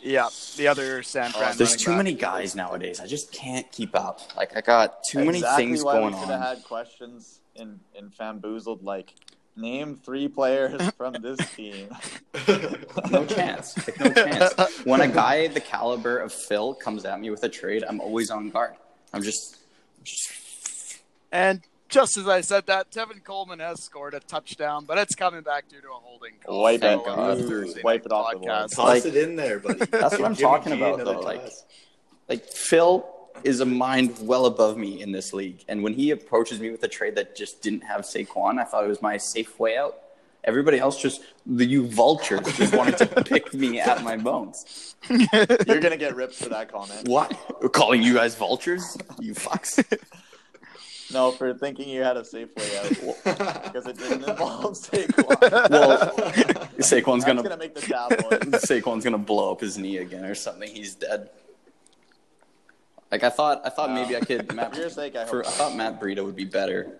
Yeah, the other San oh, Fran.
there's too
back.
many guys nowadays. I just can't keep up. Like I got too many things
why
going
we should have had questions in in Fanboozled like name three players from this team.
No chance. Like, no chance. When a guy the caliber of Phil comes at me with a trade, I'm always on guard. I'm just, just
And just as I said that, Tevin Coleman has scored a touchdown, but it's coming back due to a holding call.
Wipe
So,
it.
uh,
Ooh,
Thursday
wipe it off the board.
podcast.
Toss
Like-
it in there, buddy.
That's what I'm
Give
talking
G
about,
another
though, like- like Phil is a mind well above me in this league, and when he approaches me with a trade that just didn't have Saquon, I thought it was my safe way out. Everybody else just the you vultures just wanted to pick me at my bones.
You're gonna get ripped for that comment.
What? We're calling you guys vultures? You fucks.
No, for thinking you had a safe way out because it didn't involve Saquon.
Well, Saquon's
That's
gonna,
gonna make the tabloid.
Saquon's gonna blow up his knee again or something. He's dead. Like I thought, I thought maybe I could. Matt,
For your sake, I
for,
hope
I thought Matt Breida would be better.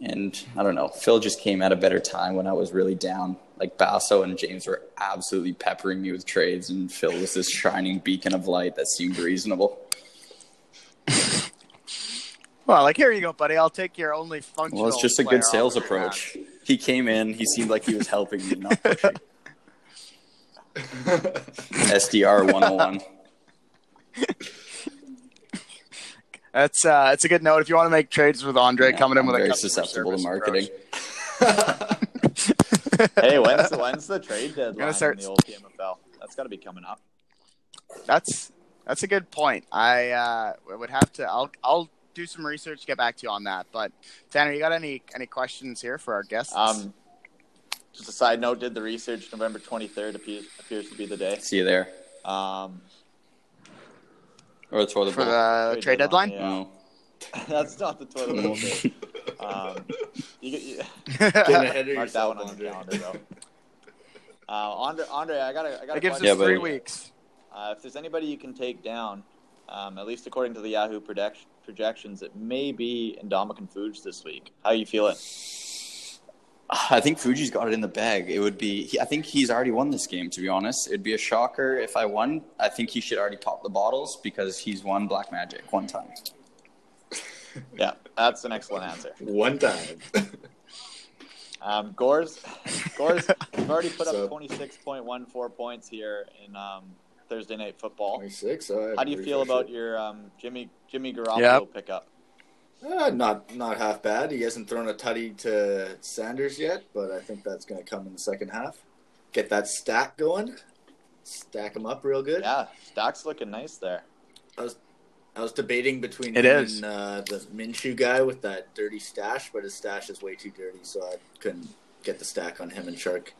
And I don't know. Phil just came at a better time when I was really down. Like Basso and James were absolutely peppering me with trades, and Phil was this shining beacon of light that seemed reasonable.
Well, like here you go, buddy. I'll take your only functional.
Well, it's just a good sales
off of
approach. He came in. He seemed like he was helping me, not pushing. SDR 101.
That's uh, it's a good note. If you want to make trades with Andre,
Yeah,
coming in
I'm
with a
very susceptible to marketing.
hey, when's when's the trade deadline
start-
in the old PMFL? That's got to be coming up.
That's that's a good point. I uh, would have to. I'll I'll do some research, get back to you on that. But Tanner, you got any any questions here for our guests?
Um, just a side note: did the research. November 23rd appears, appears to be the day.
See you there.
Um,
Or the
for the
Trade
trade
deadline,
deadline.
yeah.
Oh.
that's not the toilet bowl day. Um, you, you,
Getting ahead of
mark that one
yourself,
on your
Andre.
calendar, though. Uh, Andre, Andre, I got a, I got a
That gives
question.
us
Yeah,
three
buddy.
weeks.
Uh, if there's anybody you can take down, um, at least according to the Yahoo project- projections, it may be Indomitian Fuji this week. How are you feeling?
I think Fuji's got it in the bag. It would be. I think he's already won this game. To be honest, it'd be a shocker if I won. I think he should already pop the bottles because he's won Black Magic one time.
Yeah, that's an excellent answer.
One time.
Um, Gores, Gores, you've already put up
So-
26.14 points here in um, Thursday Night Football.
26. all right,
How do you feel about
it.
your um, Jimmy Jimmy Garoppolo
Yep.
pickup?
Uh, not not half bad. He hasn't thrown a tutty to Sanders yet, but I think that's going to come in the second half. Get that stack going. Stack them up real good.
Yeah, Stock's looking nice there.
I was debating between
It
him
is.
and uh, the Minshew guy with that dirty stash, but his stash is way too dirty, so I couldn't get the stack on him and Shark.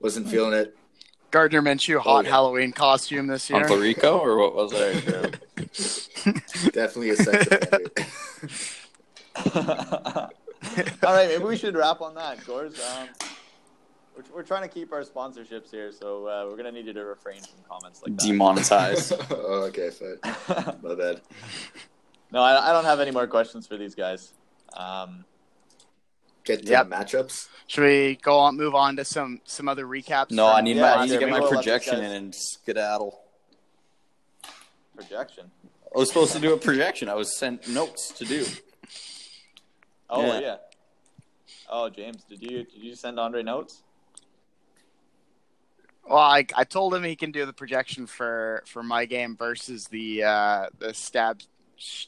Wasn't feeling it.
Gardner Minshew, hot
yeah.
Halloween costume this year.
Uncle Rico, or what was it?
Definitely a sex offender.
All right, maybe we should wrap on that, Gores. Um, we're, we're trying to keep our sponsorships here, so uh, we're gonna need you to refrain from comments like that.
Demonetized.
oh, okay, fine. My bad.
no, I, I don't have any more questions for these guys. Um,
Get to
Yep.
matchups.
Should we go on, move on to some some other recaps?
No, I need
Yeah,
my. I need to get my
will let these
projection in and skedaddle.
projection.
I was supposed to do a projection. I was sent notes to do.
Oh
Yeah.
yeah. Oh James, did you did you send Andre notes?
Well, I, I told him he can do the projection for, for my game versus the uh, the stab sh-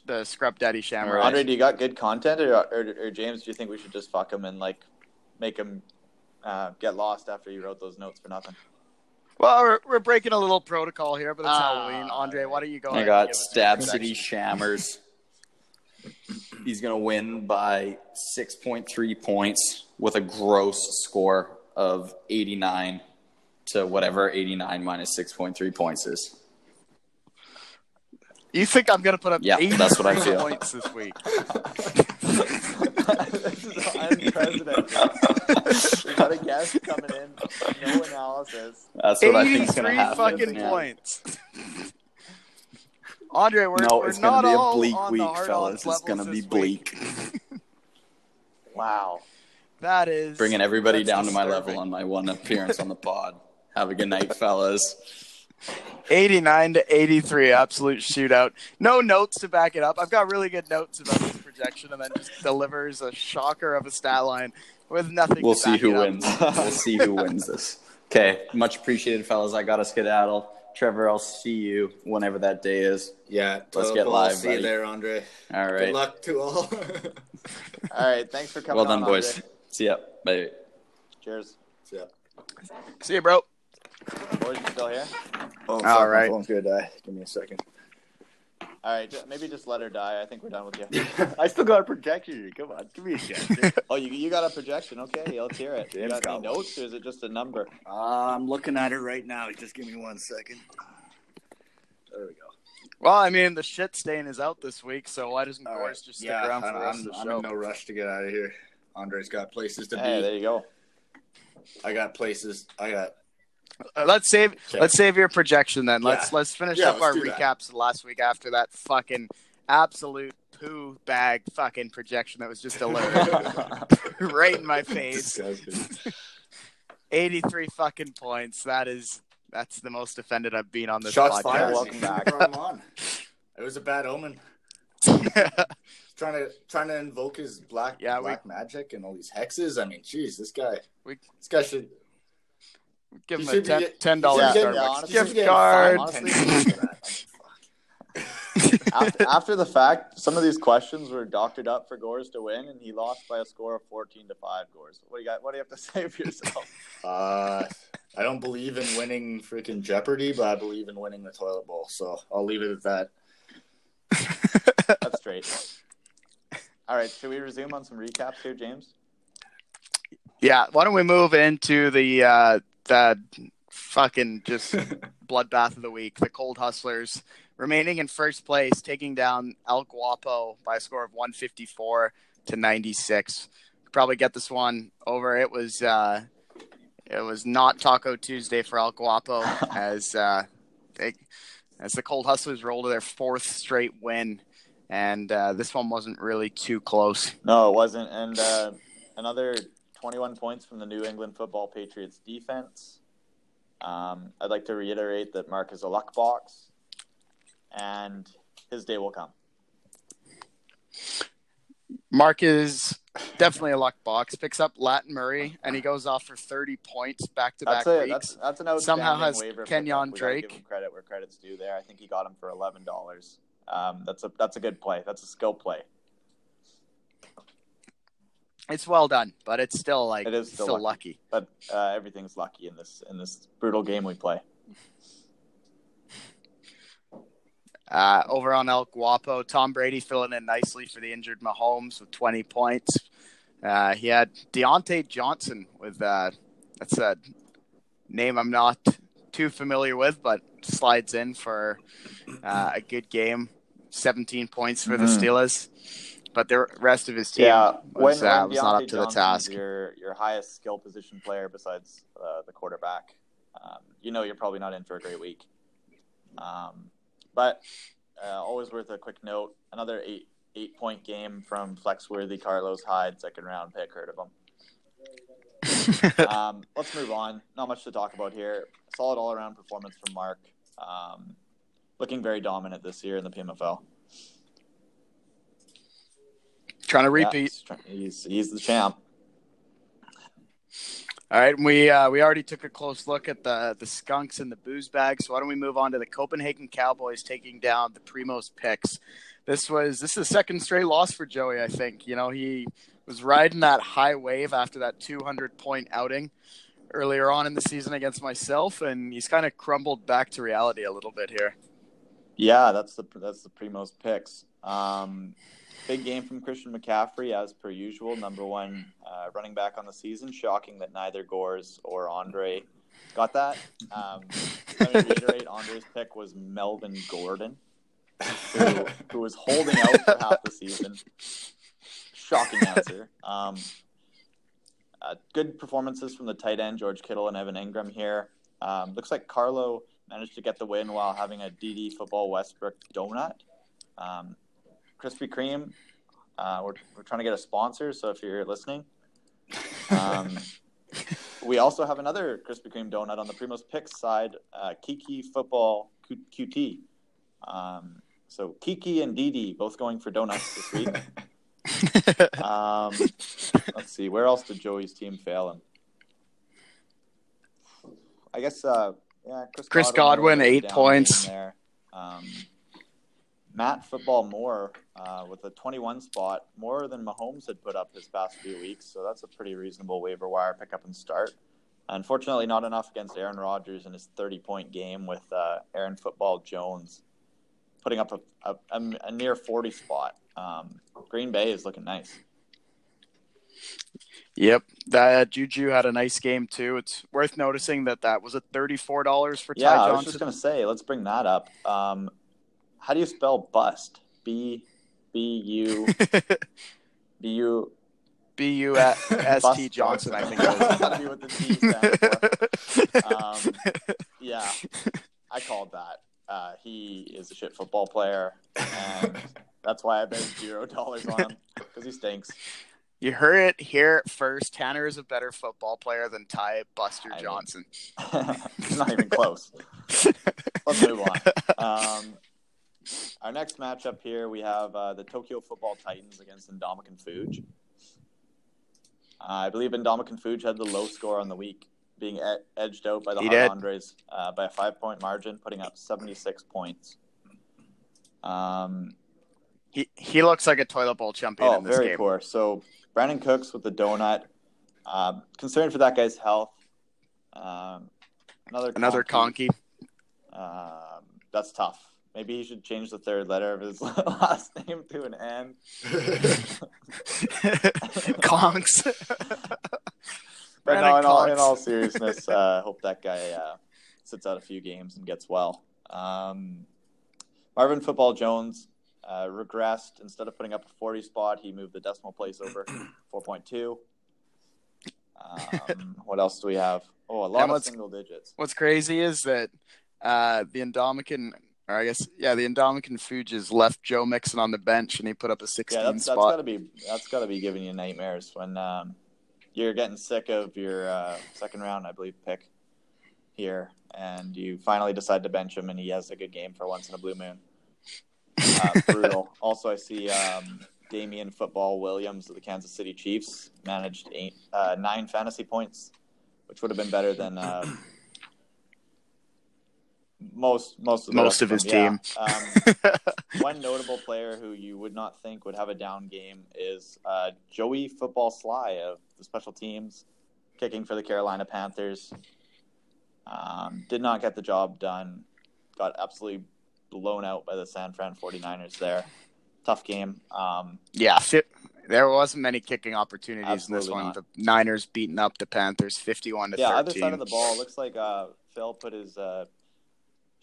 the scrub daddy shamrock.
Andre, do you got good content, or, or or James, do you think we should just fuck him and like make him uh, get lost after you wrote those notes for nothing?
Well, we're, we're breaking a little protocol here, but it's
Ah,
Halloween. Andre, why don't you go?
I
ahead
got
give us your
Stab? City Shammers. He's going to win by 6.3 points with a gross score of 89 to whatever 89 minus 6.3 points is.
You think I'm gonna put up?
Yeah,
83
that's what I feel.
Points this week.
this is unprecedented. we got a guest coming in, no analysis.
That's what I think is going to
83
happen.
fucking
yeah.
points. Andre, we're,
No,
we're
it's
not
going to be a
all
bleak
on
week,
the hard
fellas.
odds
It's going to be bleak.
Wow.
That is
Bringing everybody
that's
down to my level on my one appearance on the pod. Have a good night, fellas.
89 to 83, absolute shootout. No notes to back it up. I've got really good notes about this projection, and then just delivers a shocker of a stat line with nothing.
We'll
to
see
back
who
it up.
wins. We'll see who wins this. Okay, much appreciated, fellas. I got to skedaddle. Trevor, I'll see you whenever that day is.
Yeah,
Let's
toilet
get
bowl.
live,
See
buddy.
you there, Andre.
All right.
Good luck to all.
All right, thanks for coming.
Well done,
on,
boys.
Andre.
See ya. Bye.
Cheers.
yeah.
See you, bro.
Boys, you still here?
Oh,
All right.
My phone's gonna die. Give me a second.
All right, maybe just let her die. I think we're done with you.
I still got a projection. Come on, give me a chance.
Oh, you, you got a projection? Okay, let's hear it. You
James
got any notes, or is it just a number?
Uh, I'm looking at it right now. Just give me one second. There we go.
Well, I mean, the shit stain is out this week, so why doesn't
All
Gores
right.
just stick
yeah,
around for the
I'm,
of the
I'm
show?
in no rush to get out of here. Andre's got places to
Hey,
be.
there you go.
I got places. I got.
Let's save
Okay.
let's save your projection then.
Yeah.
Let's let's finish
Yeah,
up our
let's do that.
recaps of last week after that fucking absolute poo bag fucking projection that was just delivered right in my face. 83 fucking points. That is that's the most offended I've been on this
Shots
podcast.
fired.
Welcome back.
Brought on. It was a bad omen. trying to trying to invoke his black
Yeah, we-
black magic and all these hexes. I mean, jeez, this guy.
We-
this guy should
Give
You
him a ten,
get-
ten dollar
Yeah,
Starbucks
honestly,
gift card.
fined
Honestly-
10 for that.
after, after the fact, some of these questions were doctored up for Gores to win, and he lost by a score of fourteen to five. Gores, what do you got? What do you have to say for yourself?
Uh, I don't believe in winning freaking Jeopardy, but I believe in winning the toilet bowl. So I'll leave it at that.
That's straight. All right, should we resume on some recaps here, James?
Yeah, why don't we move into the uh the fucking just bloodbath of the week, the Cold Hustlers remaining in first place, taking down El Guapo by a score of 154 to 96. Probably get this one over. It was uh it was not Taco Tuesday for El Guapo as uh they as the Cold Hustlers roll to their fourth straight win. And uh, this one wasn't really too close.
No, it wasn't. And uh, another 21 points from the New England Football Patriots defense. Um, I'd like to reiterate that Mark is a luck box, and his day will come.
Mark is definitely a luck box. Picks up Latin Murray and he goes off for 30 points back to back weeks.
that's that's an outstanding
Somehow has
waiver Kenyan.
Drake.
Give him credit where credit's due. There, I think he got him for eleven dollars. Um, that's a that's a good play. That's a skill play.
It's well done, but it's still like
It is
still,
still
lucky.
But uh, everything's lucky in this in this brutal game we play.
Uh, over on El Guapo, Tom Brady filling in nicely for the injured Mahomes with 20 points. Uh, he had Diontae Johnson with uh, that's a name I'm not too familiar with, but slides in for uh, a good game. 17 points for the
Mhm.
Steelers, but the rest of his team
Yeah,
was,
when,
uh,
when
was not up to the task.
Your your highest skill position player besides uh, the quarterback. Um, you know you're probably not in for a great week. Um, but uh, always worth a quick note. Another eight eight point game from Flexworthy Carlos Hyde, second round pick. Heard of him. um, let's move on. Not much to talk about here. Solid all around performance from Mark. Um, looking very dominant this year in the PMFL.
Trying to repeat.
he's, he's he's the champ.
All right, and we uh, we already took a close look at the the skunks and the booze bags. So why don't we move on to the Copenhagen Cowboys taking down the Primos Picks? This was this is the second straight loss for Joey. I think you know he was riding that high wave after that 200 point outing earlier on in the season against myself, and he's kind of crumbled back to reality a little bit here.
Yeah, that's the that's the Primo's picks. Um, big game from Christian McCaffrey as per usual, number one uh, running back on the season. Shocking that neither Gores or Andre got that. Um, let me reiterate: Andre's pick was Melvin Gordon, who, who was holding out for half the season. Shocking answer. Um, uh, good performances from the tight end George Kittle and Evan Engram here. Um, looks like Carlo managed to get the win while having a Dede Football Westbrook donut. Um, Krispy Kreme, uh, we're, we're trying to get a sponsor, so if you're listening. Um, we also have another Krispy Kreme donut on the Primos Picks side, uh, Keke Football Q- Coutee. Um, so Keke and Dede both going for donuts this week. Um, let's see, where else did Joey's team fail him? I guess uh, Yeah, Chris,
Chris Godwin,
a
eight points.
There. Um, Matt Football Moore uh, with a 21 spot, more than Mahomes had put up his past few weeks. So that's a pretty reasonable waiver wire pickup and start. Unfortunately, not enough against Aaron Rodgers in his 30 point game with uh, Aaron Football Jones putting up a, a, a, a near 40 spot. Um, Green Bay is looking nice.
Yep, that Juju had a nice game too. It's worth noticing that that was a thirty-four dollars for
Yeah,
Ty
I was just gonna say, let's bring that up. Um, how do you spell bust? B B U B U.
B U S T Johnson, I think
That's gotta be what the T stands for. Um, Yeah, I called that. Uh, he is a shit football player, and that's why I bet zero dollars on him because he stinks.
you heard it here first. Tanner is a better football player than Ty Buster
I mean-
Johnson.
It's not even close. Let's move on. Um, our next matchup here, we have uh, the Tokyo Football Titans against Indomitian Fuge. Uh, I believe Indomitian Fuge had the low score on the week, being ed- edged out by the
He
Hard. Andres uh, by a five-point margin, putting up 76 points. Um,
He he looks like a toilet bowl champion
Oh,
in this
very
game.
poor. So Brandin Cooks with the donut. Um, concerned for that guy's health. Um, another
Another
conky.
conky.
Um, that's tough. Maybe he should change the third letter of his last name to an N.
Conks.
But no, in all, in all seriousness, uh, hope that guy uh, sits out a few games and gets well. Um, Marvin Football Jones uh, regressed. Instead of putting up a 40 spot, he moved the decimal place over 4.2. Um, what else do we have? Oh, a lot of single digits.
What's crazy is that uh, the Indomitian, or I guess, yeah, the Indomitian Fuges left Joe Mixon on the bench, and he put up a 16
Yeah, that's, that's
spot.
gotta be that's gotta be giving you nightmares when um, you're getting sick of your uh, second round, I believe, pick here, and you finally decide to bench him, and he has a good game for once in a blue moon. Uh, brutal. also, I see um, Damien Football Williams of the Kansas City Chiefs managed eight, uh, nine fantasy points, which would have been better than. Most most of the
Most of his team.
Yeah. Um, one notable player who you would not think would have a down game is uh, Joey Football Slye of the special teams, kicking for the Carolina Panthers. Um, did not get the job done. Got absolutely blown out by the San Fran 49ers there. Tough game. Um,
yeah, there wasn't many kicking opportunities in this one.
not.
The Niners beating up the Panthers 51 to
yeah,
13.
other side of the ball. Looks like uh, Phil put his uh,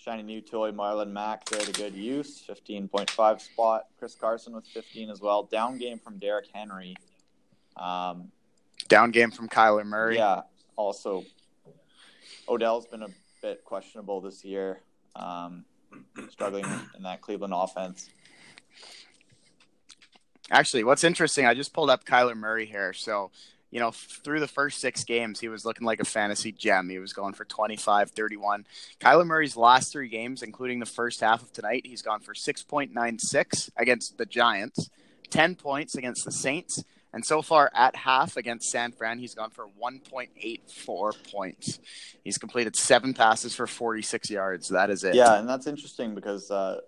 shiny new toy Marlon Mack there to good use. 15.5 spot. Chris Carson with 15 as well. Down game from Derrick Henry. Um,
Down game from Kyler Murray.
Yeah. Also, Odell's been a bit questionable this year, um, struggling in that Cleveland offense.
Actually, what's interesting, I just pulled up Kyler Murray here. So, you know, through the first six games, he was looking like a fantasy gem. He was going for 25, 31. Kyler Murray's last three games, including the first half of tonight, he's gone for 6.96 against the Giants, 10 points against the Saints. And so far at half against San Fran, he's gone for 1.84 points. He's completed seven passes for 46 yards. That is it.
Yeah, and that's interesting because uh,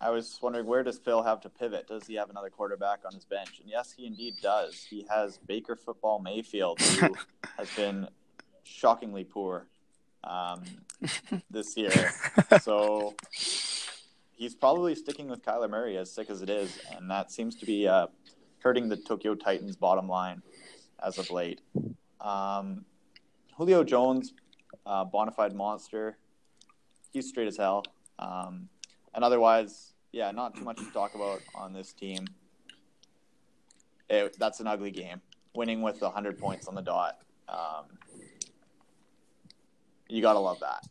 I was wondering where does Phil have to pivot? Does he have another quarterback on his bench? And yes, he indeed does. He has Baker Football Mayfield, who has been shockingly poor um, this year. So he's probably sticking with Kyler Murray, as sick as it is, and that seems to be uh, hurting the Tokyo Titans' bottom line as of late. Um, Julio Jones, uh, bona fide monster. He's straight as hell. Um, and otherwise, yeah, not too much to talk about on this team. It, that's an ugly game. Winning with 100 points on the dot. Um, you got to love that.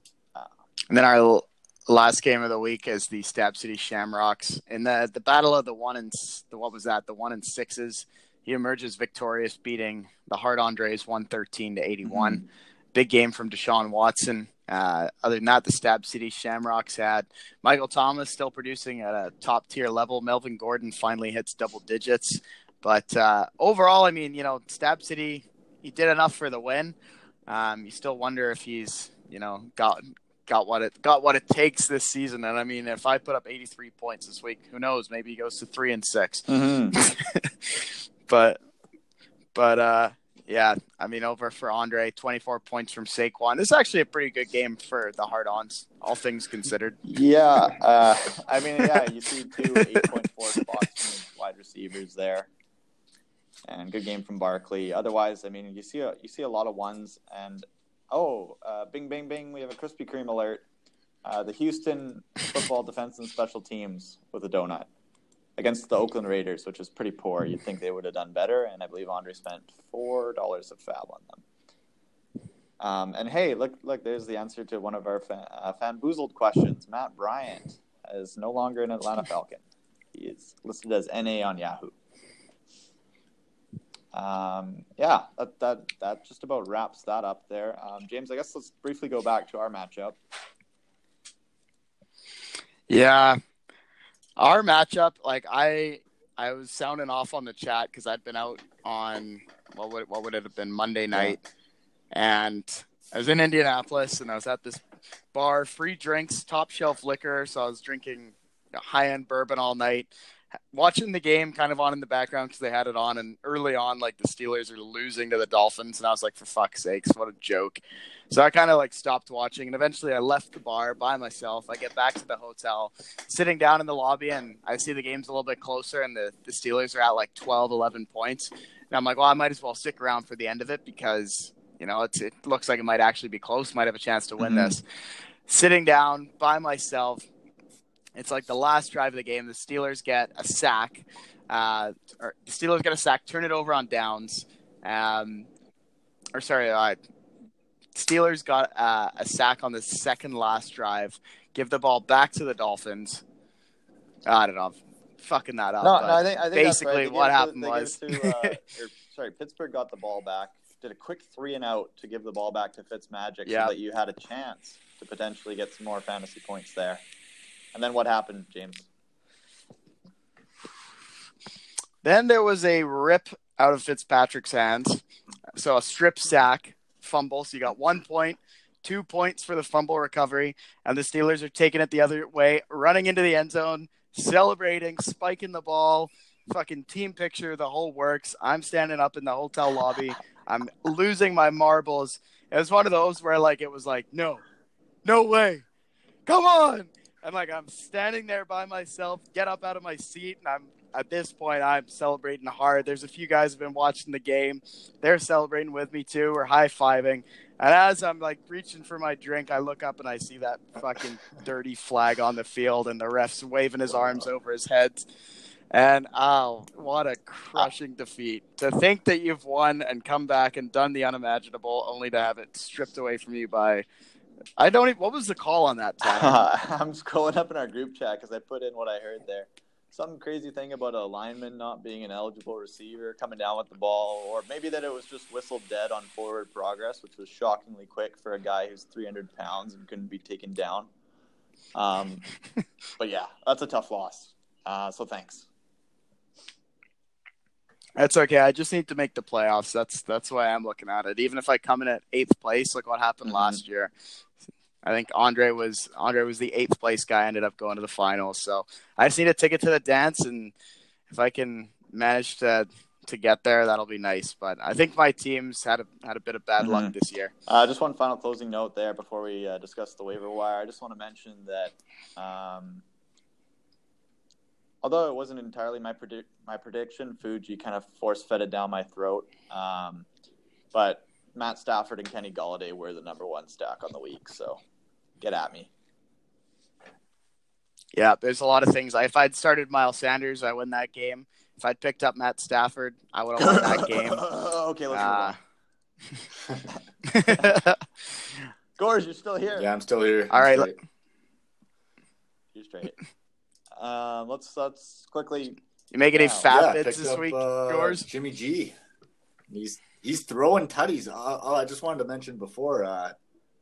And then our l- last game of the week is the Stab City Shamrocks in the the battle of the one and the what was that the one and sixes. He emerges victorious, beating the Hard Andres one thirteen to eighty one. Big game from Deshaun Watson. Uh, other than that, the Stab City Shamrocks had Michael Thomas still producing at a top tier level. Melvin Gordon finally hits double digits. But uh, overall, I mean, you know, Stab City, he did enough for the win. Um, you still wonder if he's you know, got got what it got what it takes this season. And I mean, if I put up 83 points this week, who knows? Maybe he goes to three and 6
Mm-hmm.
but but uh, yeah, I mean, over for Andre, 24 points from Saquon. This is actually a pretty good game for the hard-ons, all things considered.
Yeah, uh, I mean, yeah, you see two 8.4 spots wide receivers there, and good game from Barkley. Otherwise, I mean, you see a you see a lot of ones, and oh, uh, bing, bing, bing, we have a Krispy Kreme alert. Uh, the Houston football defense and special teams with a donut against the Oakland Raiders, which is pretty poor. You'd think they would have done better, and I believe Andre spent four dollars of fab on them. Um, and hey, look, look, there's the answer to one of our fan, uh, fanboozled questions. Matt Bryant is no longer an Atlanta Falcon. He is listed as NA on Yahoo. Um, yeah, that, that that just about wraps that up there. Um, James, I guess let's briefly go back to our matchup.
Yeah, our matchup, like I, I was sounding off on the chat because I'd been out on what would what would it have been Monday night, and I was in Indianapolis and I was at this bar, free drinks, top shelf liquor, so I was drinking high end bourbon all night. Watching the game kind of on in the background because they had it on, and early on, like the Steelers are losing to the Dolphins, and I was like, for fuck's sakes, what a joke. So I kind of like stopped watching, and eventually I left the bar by myself. I get back to the hotel, sitting down in the lobby, and I see the game's a little bit closer, and the, the Steelers are at like 12, 11 points. And I'm like, well, I might as well stick around for the end of it because, you know, it's, it looks like it might actually be close, might have a chance to win
Mhm.
this. Sitting down by myself, it's like the last drive of the game. The Steelers get a sack. Uh, or the Steelers get a sack, turn it over on downs. Um, or sorry, uh, Steelers got uh, a sack on the second last drive. Give the ball back to the Dolphins. I don't know, I'm fucking that up.
No, no, I think I think that's right.
basically what
it to-
happened was
to, uh, or, sorry, Pittsburgh got the ball back, did a quick three and out to give the ball back to Fitzmagic
Yeah.
so that you had a chance to potentially get some more fantasy points there. And then what happened, James?
Then there was a rip out of Fitzpatrick's hands. So a strip sack, fumble. So you got one point, two points for the fumble recovery. And the Steelers are taking it the other way, running into the end zone, celebrating, spiking the ball, fucking team picture, the whole works. I'm standing up in the hotel lobby. I'm losing my marbles. It was one of those where like it was like, no, no way. Come on. And like I'm standing there by myself, get up out of my seat, and I'm at this point I'm celebrating hard. There's a few guys who've been watching the game. They're celebrating with me too. We're high fiving. And as I'm like reaching for my drink, I look up and I see that fucking dirty flag on the field and the ref's waving his arms over his head. And oh, what a crushing defeat. To think that you've won and come back and done the unimaginable only to have it stripped away from you by I don't even what was the call on that time?
I'm scrolling up in our group chat because I put in what I heard there. Some crazy thing about a lineman not being an eligible receiver coming down with the ball, or maybe that it was just whistled dead on forward progress, which was shockingly quick for a guy who's 300 pounds and couldn't be taken down. Um, but yeah, that's a tough loss. Uh, so thanks.
That's okay. I just need to make the playoffs. That's that's why I'm looking at it. Even if I come in at eighth place, like what happened
Mhm.
last year. I think Andre was Andre was the eighth place guy. Ended up going to the finals. So I just need a ticket to the dance, and if I can manage to to get there, that'll be nice. But I think my team's had a had a bit of bad luck
Mhm.
this year.
Uh, just one final closing note there before we uh, discuss the waiver wire. I just want to mention that um, although it wasn't entirely my predict my prediction, Fuji kind of force fed it down my throat. Um, but Matt Stafford and Kenny Golladay were the number one stack on the week, so get at me.
Yeah, there's a lot of things. If I'd started Miles Sanders, I win that game. If I'd picked up Matt Stafford, I would have won that game.
okay, let's
Uh,
move on. Scores, you're still here.
Yeah, I'm still here.
All right,
Straight.
You're straight. Um, let's let's quickly.
you make any
Yeah.
fat
Yeah,
bits this
up,
week,
uh,
yours?
Jimmy G. He's he's throwing tutties. Uh, oh, I just wanted to mention before. Uh,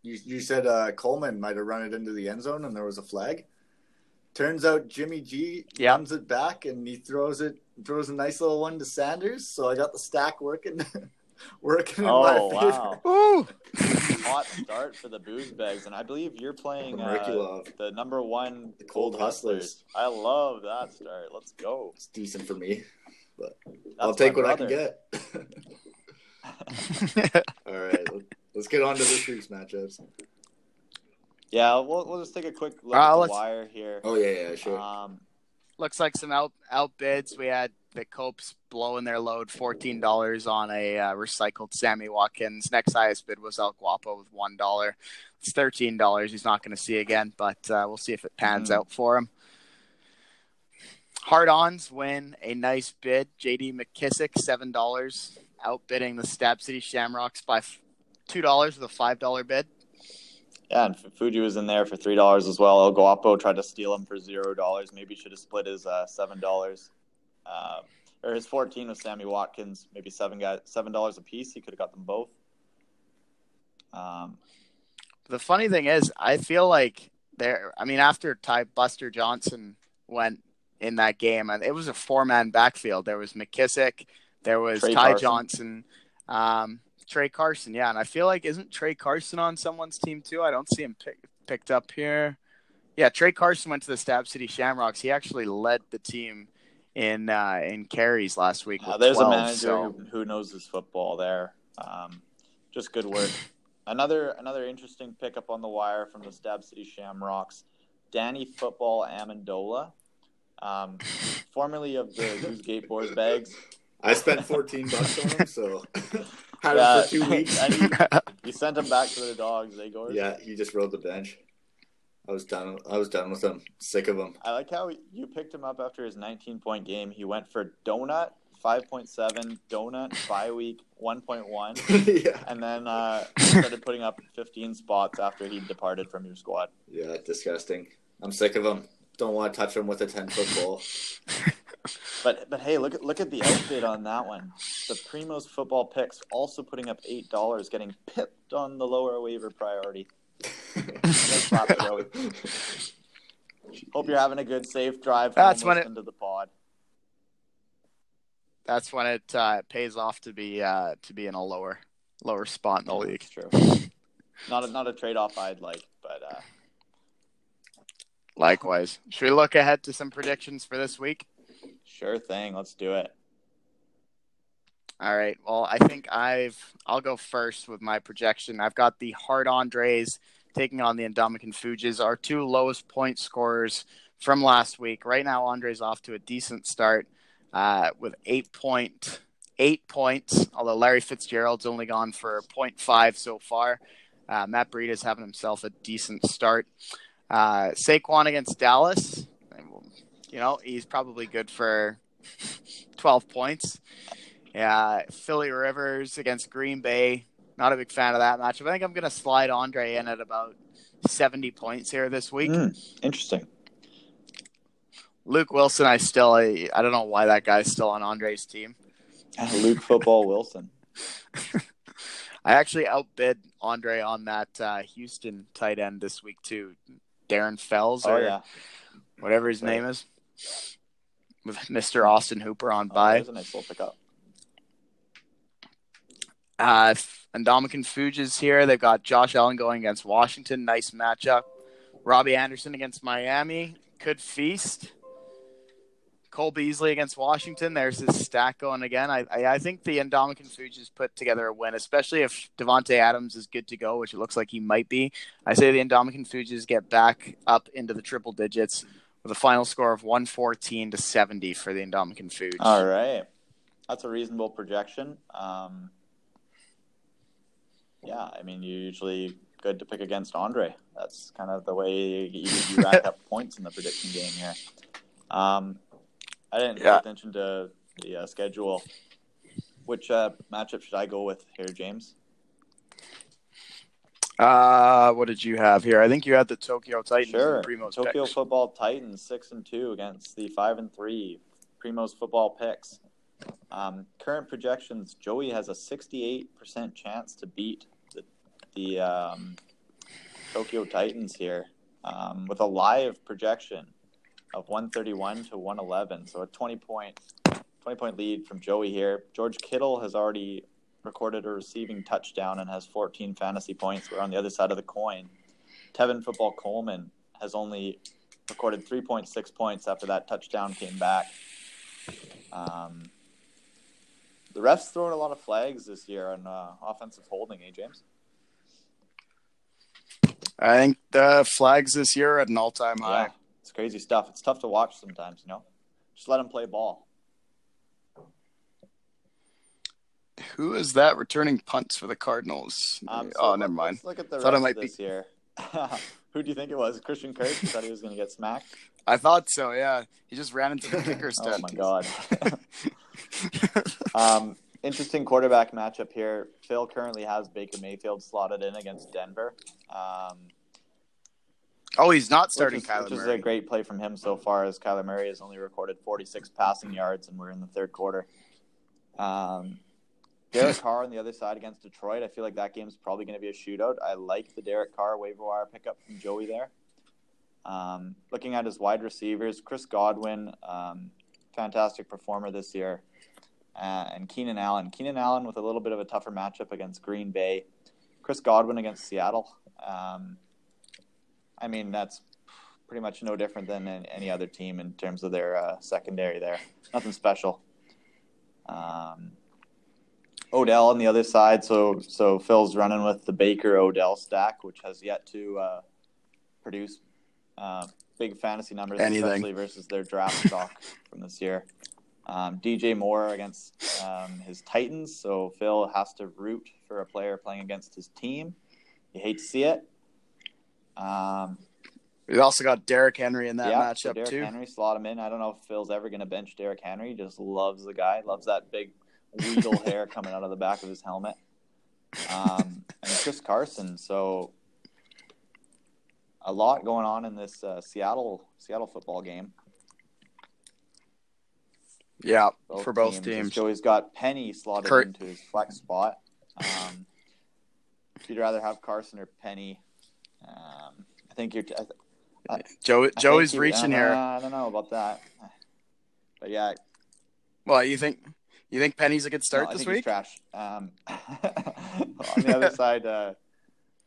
you you said uh, Coleman might have run it into the end zone and there was a flag. Turns out Jimmy G
Yeah.
runs it back and he throws it throws a nice little one to Sanders. So I got the stack working working in
Oh
my favor.
wow!
Ooh.
hot start for the booze bags, and I believe you're playing
The
uh, the number one
The Cold Hustlers.
I love that start. Let's go.
It's decent for me.
That's
I'll take
my
what I can get. All right, let- let's get on to this week's matchups.
Yeah, we'll, we'll just take a quick look
Uh,
at the
let's-
wire here.
Oh yeah, yeah, sure.
Um,
Looks like some out outbids. We had the Copes blowing their load, fourteen dollars on a uh, recycled Sammy Watkins. Next highest bid was El Guapo with one dollar. It's thirteen dollars. He's not going to see again, but uh, we'll see if it pans
Mhm.
out for him. Hard-ons win a nice bid. JD McKissic seven dollars, outbidding the Stab City Shamrocks by f- two dollars with a five dollar bid.
yeah, and Fuji was in there for three dollars as well. El Guapo tried to steal him for zero dollars. Maybe should have split his uh, seven dollars, uh, or his fourteen with Sammy Watkins. Maybe seven guys, seven dollars a piece. He could have got them both. Um,
The funny thing is, I feel like there. I mean, after Ty Buster Johnson went in that game, and it was a four-man backfield. There was McKissic, there was
Trey
Ty
Carson.
Johnson, um, Tra Carson. Yeah, and I feel like isn't Tra Carson on someone's team too? I don't see him pick, picked up here. Yeah, Tra Carson went to the Stab City Shamrocks. He actually led the team in uh, in carries last week.
uh, there's
12,
a manager
so-
who, who knows his football there. Um, just good work. Another another interesting pickup on the wire from the Stab City Shamrocks, Danny Football Amendola, um, formerly of the Who's Gate Boys bags.
I spent 14 bucks on him, so had
Yeah,
him for two weeks.
and he, you sent him back to the dogs, eh, Gord?
Yeah, he just rode the bench. I was done. I was done with him. Sick of him.
I like how you picked him up after his 19 point game. He went for donut 5.7, donut bye week 1.1,
yeah,
and then uh, started putting up 15 spots after he departed from your squad.
yeah, disgusting. I'm sick of him. Don't want to touch him with a 10 foot pole.
But but hey, look at look at the outbid on that one. The Primos football picks also putting up eight dollars, getting pipped on the lower waiver priority. Nice clap, Joey. Hope you're having a good safe drive.
That's when it-
listening to the pod.
That's when it uh, pays off to be uh, to be in a lower lower spot in the league.
True. Not a, not a trade off I'd like, but uh,
Likewise. Should we look ahead to some predictions for this week?
Sure thing. Let's do it.
All right. Well, I think I've I'll go first with my projection. I've got the Hard Andres taking on the Indomitian Fuges, our two lowest point scorers from last week. Right now, Andres off to a decent start uh, with eight point eight points. Although Larry Fitzgerald's only gone for 0.5 so far. Uh, Matt Breida's having himself a decent start. Uh, Saquon against Dallas. You know, he's probably good for 12 points. Yeah, Philly Rivers against Green Bay. Not a big fan of that matchup. I think I'm going to slide Andre in at about 70 points here this week.
Hmm, interesting.
Luke Wilson, I still, I, I don't know why that guy's still on Andre's team.
Luke Football Wilson.
I actually outbid Andre on that uh, Houston tight end this week too, Darren Fells
Oh
or
yeah.
whatever his
Right.
name is, with Mr. Austin Hooper on
Oh,
bye.
there's a nice little pickup.
Uh, Indomitian Fuges here. They've got Josh Allen going against Washington. Nice matchup. Robbie Anderson against Miami. Could feast. Cole Beasley against Washington. There's his stack going again. I, I, I think the Indomitian Fuges put together a win, especially if Davante Adams is good to go, which it looks like he might be. I say the Indomitian Fuges get back up into the triple digits with a final score of 114 to 70 for the Indomitian Fuges.
All right. That's a reasonable projection. Um, yeah, I mean, you're usually good to pick against Andre. That's kind of the way you, you rack up points in the prediction game here. Um, I didn't
Yeah.
pay attention to the uh, schedule. Which uh, matchup should I go with here, James?
Uh, what did you have here? I think you had the Tokyo Titans
Sure.
Primo's
Tokyo
picks.
Football Titans six and two against the five and three Primo's Football Picks. Um, current projections: Joey has a sixty-eight percent chance to beat the, the um, Tokyo Titans here, um, with a live projection of one thirty-one to one eleven. So a twenty point, twenty point lead from Joey here. George Kittle has already recorded a receiving touchdown and has 14 fantasy points. Where on the other side of the coin, Tevin Football Coleman has only recorded 3.6 points after that touchdown came back. Um, the refs throwing a lot of flags this year on uh, offensive holding, eh, James?
I think the flags this year are at an all-time high.
Yeah, it's crazy stuff. It's tough to watch sometimes, you know. Just let them play ball.
Who is that returning punts for the Cardinals?
Um, so
oh, never mind.
Let's look at the
Thought it might be-
this year. Who do you think it was? Christian Kirk? You thought he was going to get smacked?
I thought so. Yeah, he just ran into the kicker
oh my god. um, interesting quarterback matchup here. Phil currently has Baker Mayfield slotted in against Denver. Um,
oh, he's not starting
which is,
Kyler
which is a great play from him so far, as Kyler Murray has only recorded 46 passing yards, and we're in the third quarter. Um, Derek Carr on the other side against Detroit. I feel like that game's probably going to be a shootout. I like the Derek Carr waiver wire pickup from Joey there. Um, looking at his wide receivers, Chris Godwin, um, fantastic performer this year, uh, and Keenan Allen. Keenan Allen with a little bit of a tougher matchup against Green Bay. Chris Godwin against Seattle. Um, I mean, that's pretty much no different than any other team in terms of their uh, secondary there. Nothing special. Um, Odell on the other side. So so Phil's running with the Baker Odell stack, which has yet to uh, produce uh, big fantasy numbers,
Anything.
especially versus their draft stock from this year. Um, DJ Moore against um, his Titans. So Phil has to root for a player playing against his team. You hate to see it. Um,
We also got Derrick Henry in that
yeah, so
matchup
Derrick
too.
Henry slot him in. I don't know if Phil's ever going to bench Derrick Henry. He just loves the guy. Loves that big Weedle hair coming out of the back of his helmet. Um, and Chris Carson. So a lot going on in this uh, Seattle Seattle football game.
Yeah, for both teams.
So he's got Penny slotted
Kurt-
into his flex spot. Um, if you'd rather have Carson or Penny, um, I think you're. I,
Joe,
I
Joey's reaching
uh,
here.
I don't know about that, but yeah,
Well, you think you think Penny's a good start
no, I
this week?
trash. Um, on the other side, uh,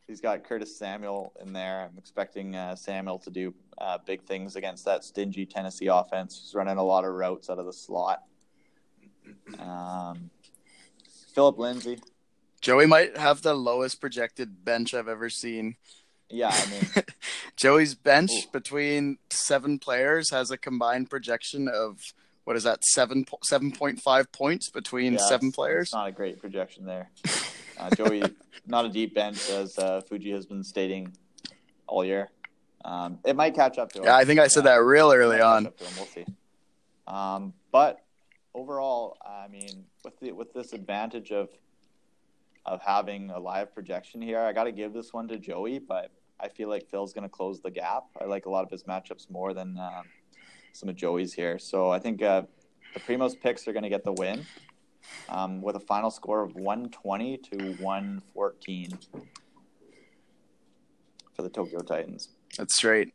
he's got Curtis Samuel in there. I'm expecting uh, Samuel to do uh, big things against that stingy Tennessee offense. He's running a lot of routes out of the slot. Um, Philip Lindsay,
Joey might have the lowest projected bench I've ever seen.
yeah, I mean,
Joey's bench
Ooh.
between seven players has a combined projection of what is that seven seven point five points between
yeah,
seven players.
Not a great projection there. Uh, Joey, not a deep bench, as uh, Fuji has been stating all year. Um, it might catch up to him.
Yeah, I think I said
Yeah.
that real early on.
up to him. We'll see. Um, but overall, I mean, with the with this advantage of of having a live projection here, I got to give this one to Joey. But I feel like Phil's going to close the gap. I like a lot of his matchups more than um, some of Joey's here. So I think uh, the Primos picks are going to get the win um, with a final score of 120 to 114 for the Tokyo Titans.
That's straight.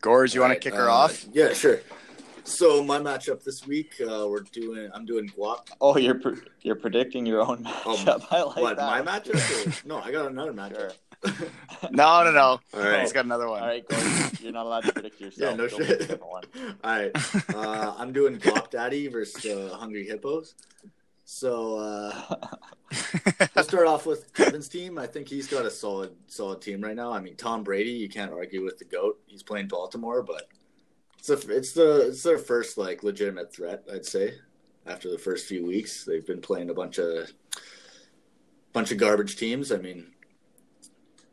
Gores, you want to
Right,
kick her
uh,
off?
Yeah, sure. So my matchup this week, uh, we're doing. I'm doing Guap.
Oh, you're pre- you're predicting your own matchup. I like
what
that.
my matchup? Or- no, I got another matchup.
No, no, no.
All right.
He's got another one.
All right, Gordon, you're not allowed to predict yourself.
Yeah, no
Don't
shit.
a different one.
All right, uh, I'm doing Guap Daddy versus uh, Hungry Hippos. So uh, Let's start off with Kevin's team. I think he's got a solid, solid team right now. I mean, Tom Brady, you can't argue with the goat. He's playing Baltimore, but it's a, it's the it's their first like legitimate threat, I'd say. After the first few weeks, they've been playing a bunch of bunch of garbage teams. I mean,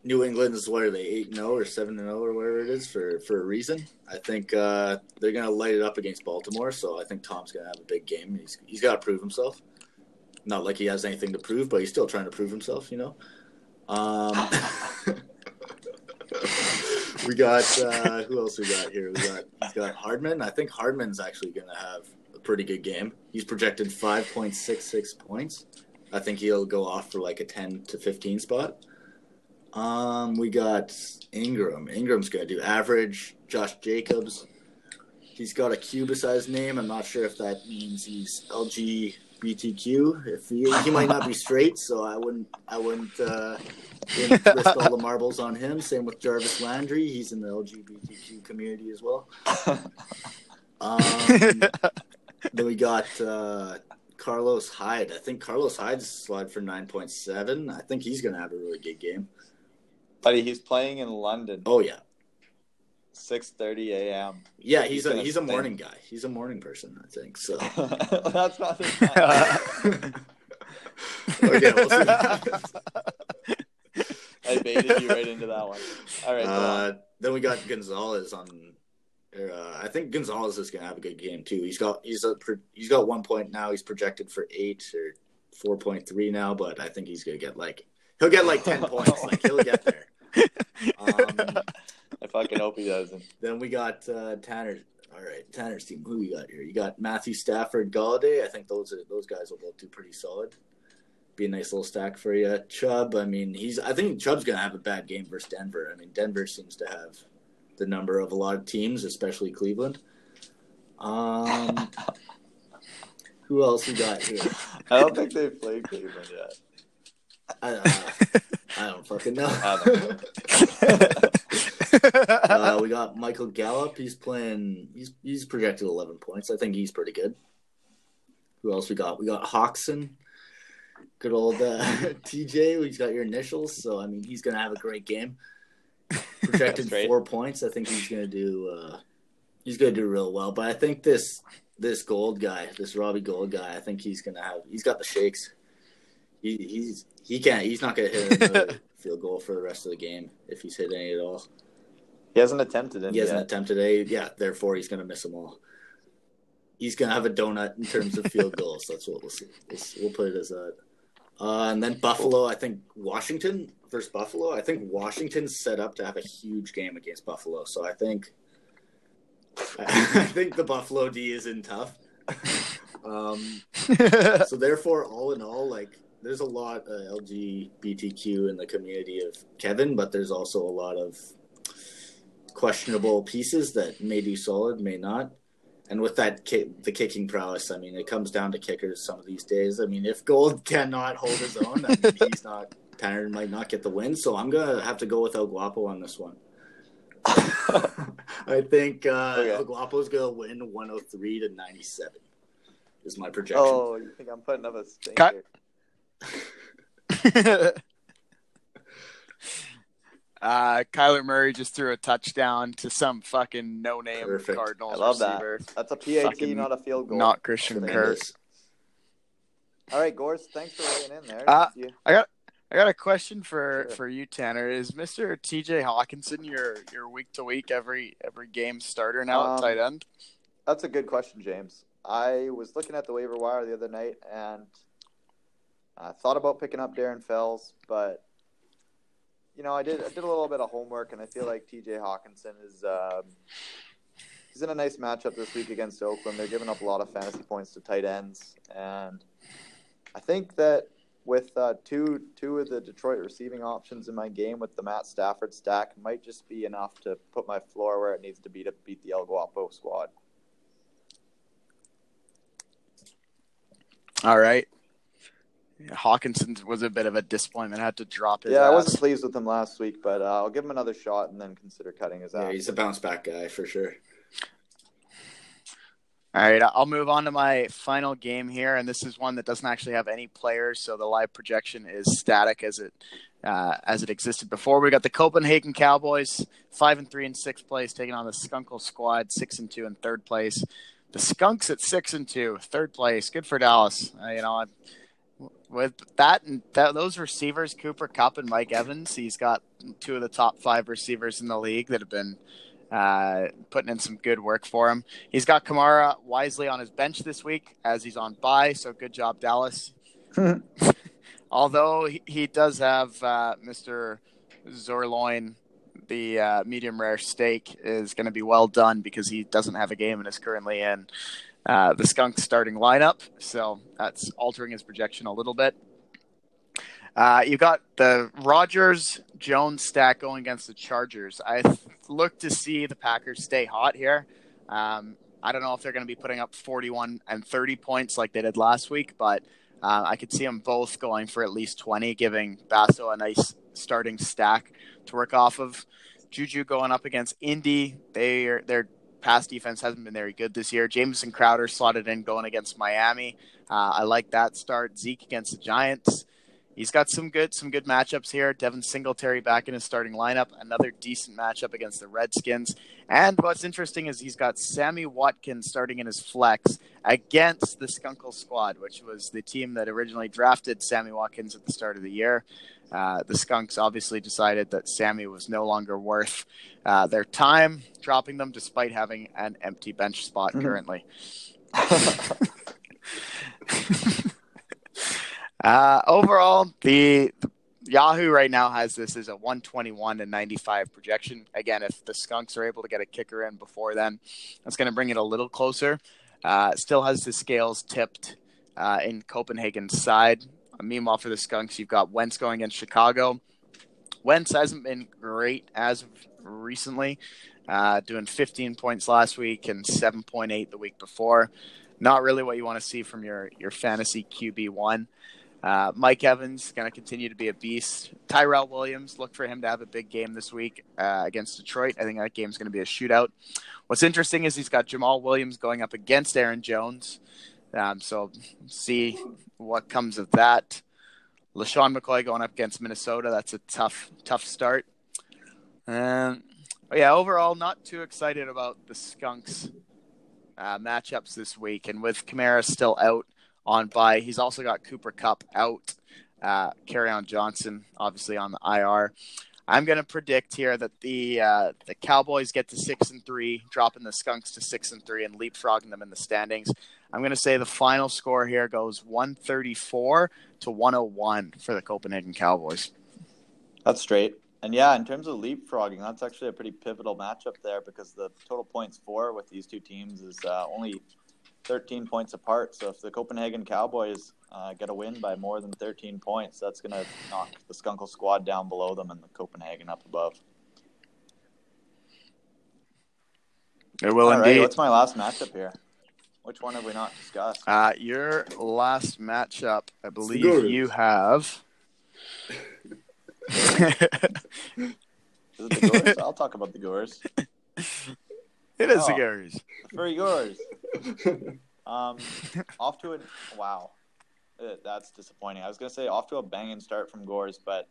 New England is what are they eight and zero or seven and zero or whatever it is for for a reason. I think uh, they're gonna light it up against Baltimore, so I think Tom's gonna have a big game. He's he's got to prove himself. Not like he has anything to prove, but he's still trying to prove himself, you know. Um, we got uh, who else we got here? We got he's got Hardman. I think Hardman's actually going to have a pretty good game. He's projected five point six six points. I think he'll go off for like a ten to fifteen spot. Um, we got Ingram. Ingram's going to do average. Josh Jacobs. he's got a his name. I'm not sure if that means he's LGBTQ. If he, he might not be straight, so I wouldn't I wouldn't, uh, all the marbles on him. Same with Jarvis Landry. He's in the LGBTQ community as well. Um, then we got uh, Carlos Hyde. I think Carlos Hyde's slide for 9.7. I think he's going to have a really good game.
Buddy, he's playing in London,
Oh yeah,
6:30 a.m.
yeah.
He's
He's a he's a morning guy. He's a morning person. I think so.
That's not
okay, we'll see.
I baited you right into that one. All right, go on.
Uh, then we got Gonzalez on. Uh, I think Gonzalez is going to have a good game too. He's got he's a he's got one point now. He's projected for eight or four point three now, but I think he's going to get like he'll get like ten points. Like he'll get there. Um,
I fucking hope he doesn't.
Then we got uh, Tanner. All right, Tanner's team. Who we got here? You got Matthew Stafford, Golladay. I think those are those guys will both do pretty solid. Be a nice little stack for you. Chubb. I mean, he's. I think Chubb's gonna have a bad game versus Denver. I mean, Denver seems to have the number of a lot of teams, especially Cleveland. Um, who else we got here?
I don't think they've played Cleveland yet.
I, uh, I don't fucking know. Uh, we got Michael Gallup. He's playing. He's he's projected eleven points. I think he's pretty good. Who else we got? We got Hawkson. Good old uh, TJ. He's got your initials, so I mean he's gonna have a great game. Projected four points. I think he's gonna do. Uh, he's gonna do real well. But I think this this Gould guy, this Robbie Gould guy, I think he's gonna have. He's got the shakes. He, he's he can't. He's not gonna hit another field goal for the rest of the game if he's hit any at all.
He hasn't attempted it
He hasn't
yet.
attempted any. Yeah, therefore he's going to miss them all. He's going to have a donut in terms of field goals. That's what we'll see. We'll, we'll put it as that. Uh, and then Buffalo, I think Washington versus Buffalo. I think Washington's set up to have a huge game against Buffalo. So I think, I think the Buffalo D is in tough. Um, so therefore, all in all, like there's a lot of LGBTQ in the community of Kevin, but there's also a lot of questionable pieces that may do solid, may not. And with that, ki- the kicking prowess, I mean, it comes down to kickers some of these days. I mean, if Gould cannot hold his own, I mean, he's not. Tanner might not get the win, so I'm gonna have to go with El Guapo on this one. I think uh,
Okay.
El Guapo's gonna win 103 to 97. Is my projection.
Oh, you think I'm putting up a
Cut.
Stinker?
uh, Kyler Murray just threw a touchdown to some fucking no-name
Perfect.
Cardinals
I love that. That's a PAT,
Fucking
not a field goal.
Not Christian
Tremendous.
Kirk.
All right, Gores, thanks for weighing in there.
Uh,
You-
I got a question for
Sure.
for you, Tanner. Is Mister T.J. Hockenson your your week to week every every game starter now
Um,
at tight end?
That's a good question, James. I was looking at the waiver wire the other night and I thought about picking up Darren Fells, but you know, I did I did a little bit of homework and I feel like TJ Hockenson is um, he's in a nice matchup this week against Oakland. They're giving up a lot of fantasy points to tight ends and I think that with uh, two two of the Detroit receiving options in my game with the Matt Stafford stack might just be enough to put my floor where it needs to be to beat the El Guapo squad.
All right. Hockenson was a bit of a disappointment. I Had to drop his.
Yeah, I wasn't pleased with him last week, but uh, I'll give him another shot and then consider cutting his
Yeah, he's a bounce back guy for sure.
All right, I'll move on to my final game here, and this is one that doesn't actually have any players, so the live projection is static as it uh, as it existed before. We got the Copenhagen Cowboys, five and three in sixth place, taking on the Skunkle Squad, six and two in third place. The Skunks at six and two, third place. Good for Dallas. Uh, you know, I- with that and that, those receivers, Cooper Kupp and Mike Evans, he's got two of the top five receivers in the league that have been uh, putting in some good work for him. He's got Kamara wisely on his bench this week as he's on bye, so good job, Dallas. Although he, he does have uh, Mr. Zuerlein, the uh, medium rare steak is going to be well done because he doesn't have a game and is currently in uh, the Skunk starting lineup. So that's altering his projection a little bit. Uh, you got the Rodgers Jones stack going against the Chargers. I look to see the Packers stay hot here. Um, I don't know if they're going to be putting up 41 and 30 points like they did last week, but uh, I could see them both going for at least 20, giving Basso a nice starting stack to work off of. Juju going up against Indy. They are, their pass defense hasn't been very good this year. Jamison Crowder slotted in going against Miami. Uh, I like that start. Zeke against the Giants. He's got some good some good matchups here. Devin Singletary back in his starting lineup. Another decent matchup against the Redskins. And what's interesting is he's got Sammy Watkins starting in his flex against the Skunkle squad, which was the team that originally drafted Sammy Watkins at the start of the year. Uh, the Skunks obviously decided that Sammy was no longer worth uh, their time, dropping them despite having an empty bench spot mm-hmm. currently. uh, overall, the, the, Yahoo right now has this as a 121 to 95 projection. Again, if the Skunks are able to get a kicker in before then, that's going to bring it a little closer. Uh, still has the scales tipped uh, in Copenhagen's side. Meanwhile, for the Skunks, you've got Wentz going against Chicago. Wentz hasn't been great as of recently, uh, doing 15 points last week and 7.8 the week before. Not really what you want to see from your your fantasy QB one. Uh, Mike Evans going to continue to be a beast. Tyrell Williams, look for him to have a big game this week uh, against Detroit. I think that game's going to be a shootout. What's interesting is he's got Jamaal Williams going up against Aaron Jones. Um, so see what comes of that. LeSean McCoy going up against Minnesota. That's a tough, tough start. Um, yeah, overall, not too excited about the Skunks uh, matchups this week. And with Kamara still out on by. he's also got Cooper Kupp out. Uh, on Johnson, obviously on the IR. I'm going to predict here that the uh, the Cowboys get to six and three, dropping the Skunks to six and three, and leapfrogging them in the standings. I'm going to say the final score here goes 134 to 101 for the Copenhagen Cowboys.
That's straight. And yeah, in terms of leapfrogging, that's actually a pretty pivotal matchup there because the total points for with these two teams is uh, only 13 points apart. So if the Copenhagen Cowboys uh, get a win by more than 13 points, that's going to knock the Skunkle squad down below them and the Copenhagen up above.
It will All indeed. Right,
what's my last matchup here? Which one have we not discussed?
Uh, your last matchup, I believe you have.
is it the Gores? I'll talk about the Gores.
It is oh, the Gores.
For yours. Um, off to a wow. Uh, that's disappointing. I was gonna say off to a banging start from Gores, but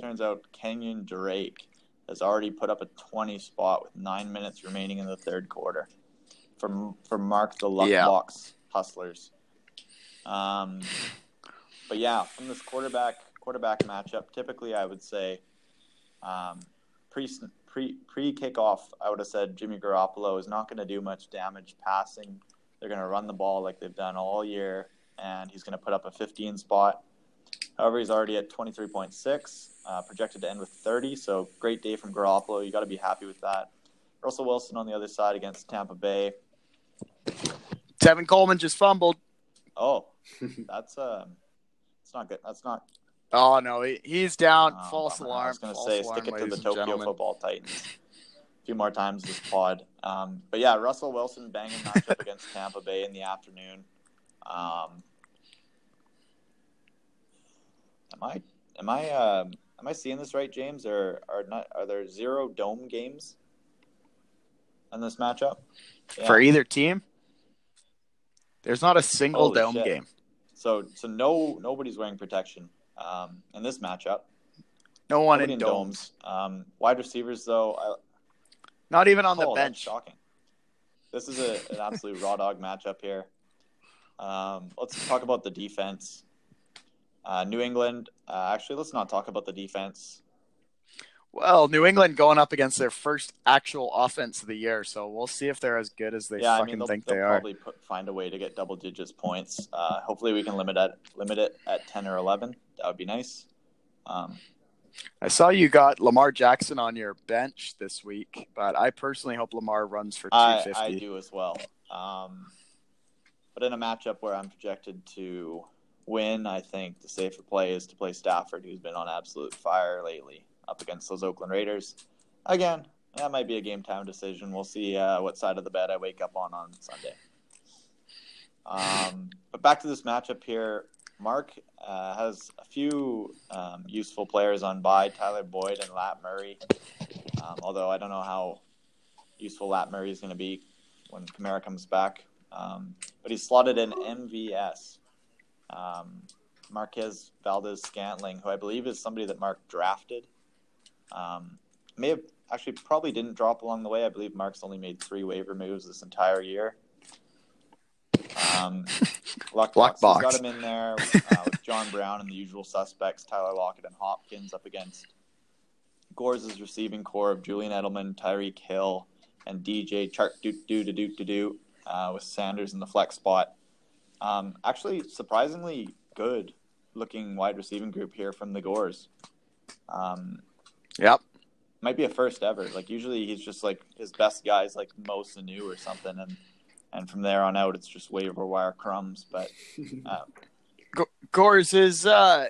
turns out Kenyan Drake has already put up a 20 spot with nine minutes remaining in the third quarter for for Mark the Luck yeah. Box Hustlers. Um, but yeah, from this quarterback quarterback matchup, typically I would say um, pre pre pre kickoff, I would have said Jimmy Garoppolo is not going to do much damage passing. They're going to run the ball like they've done all year, and he's going to put up a 15 spot. However, he's already at 23.6, uh, projected to end with 30. So great day from Garoppolo. You got to be happy with that. Russell Wilson on the other side against Tampa Bay.
Tevin Coleman just fumbled.
Oh, that's um, it's not good. That's not.
Oh no, he, he's down. Oh, False alarm. I was
going
to
say,
alarm,
stick it to the Tokyo Football Titans. A few more times this pod. Um, but yeah, Russell Wilson banging matchup against Tampa Bay in the afternoon. Um, am I am I uh, am I seeing this right, James? Or are not are there zero dome games in this matchup?
Yeah. For either team? There's not a single
Holy
dome
shit.
game.
So so no nobody's wearing protection um, in this matchup.
No one in, in domes.
domes. Um, wide receivers though, I,
not even on
oh,
the bench.
shocking. This is a, an absolute raw dog matchup here. Um, let's talk about the defense. Uh, New England. Uh, actually, let's not talk about the defense.
Well, New England going up against their first actual offense of the year, so we'll see if they're as good as they
yeah,
fucking
I mean,
think
they
are.
Probably find a way to get double digits points. Uh, hopefully, we can limit it limit it at ten or eleven. That would be nice. Um,
I saw you got Lamar Jackson on your bench this week, but I personally hope Lamar runs for 250.
I, I do as well. Um, but in a matchup where I'm projected to win, I think the safer play is to play Stafford, who's been on absolute fire lately up against those Oakland Raiders. Again, that might be a game time decision. We'll see uh, what side of the bed I wake up on on Sunday. Um, but back to this matchup here. Mark uh, has a few um, useful players on by Tyler Boyd and Lat Murray. Um, although I don't know how useful Lat Murray is going to be when Kamara comes back. Um, but he's slotted in MVS. Um, Marquez Valdes Scantling, who I believe is somebody that Mark drafted. Um, may have actually probably didn't drop along the way. I believe Mark's only made three waiver moves this entire year. Um, Luck
Luck
Box.
Box.
He's got him in there uh, with John Brown and the usual suspects, Tyler Lockett and Hopkins up against Gores' receiving core of Julian Edelman, Tyreek Hill, and DJ Chark do do do do do do uh, with Sanders in the flex spot. Um, actually, surprisingly good looking wide receiving group here from the Gores. Um,
Yep.
might be a first ever. Like usually he's just like his best guys like Mo Sanu or something, and and from there on out it's just waiver wire crumbs. But uh,
G- Gores is uh,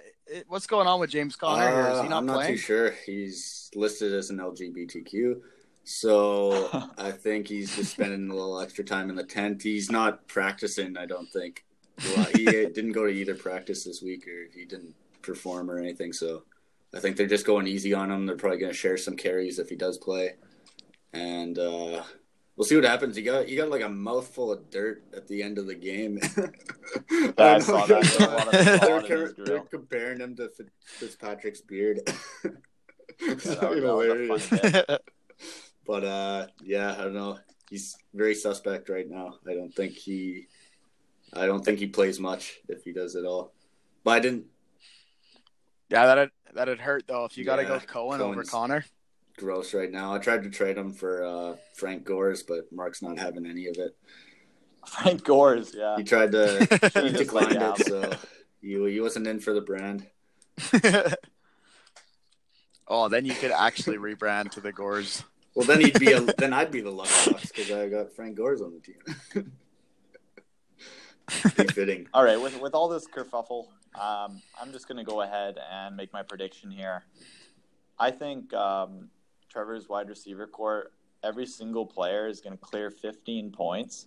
what's going on with James Conner? here? Is
Uh,
he not playing?
I'm not too sure. He's listed as an LGBTQ, so I think he's just spending a little extra time in the tent. He's not practicing. I don't think. Well, he didn't go to either practice this week, or he didn't perform or anything. So I think they're just going easy on him. They're probably going to share some carries if he does play, and uh, we'll see what happens. You got he got like a mouthful of dirt at the end of the game.
I saw that. There was a lot
they're, they're, comparing him to Fitzpatrick's beard. it's
that
fucking
was- that was a
hilarious. But uh, yeah, I don't know. He's very suspect right now. I don't think he, I don't think he plays much if he does at all. But I didn't
yeah, that'd that'd hurt though if you got to
Yeah,
go Cohen over Conner.
gross right now. I tried to trade him for uh, Frank Gores, but Mark's not having any of it.
Frank Gores, yeah.
He tried to, he declined
you have
it, so he, he wasn't in for the brand.
oh, then you could actually rebrand to the Gores.
Well, then he'd be a, then I'd be the lucky box because I got Frank Gores on the team. be fitting.
All right, with with all this kerfuffle, um, I'm just going to go ahead and make my prediction here. I think um, Trevor's wide receiver core, every single player is going to clear 15 points,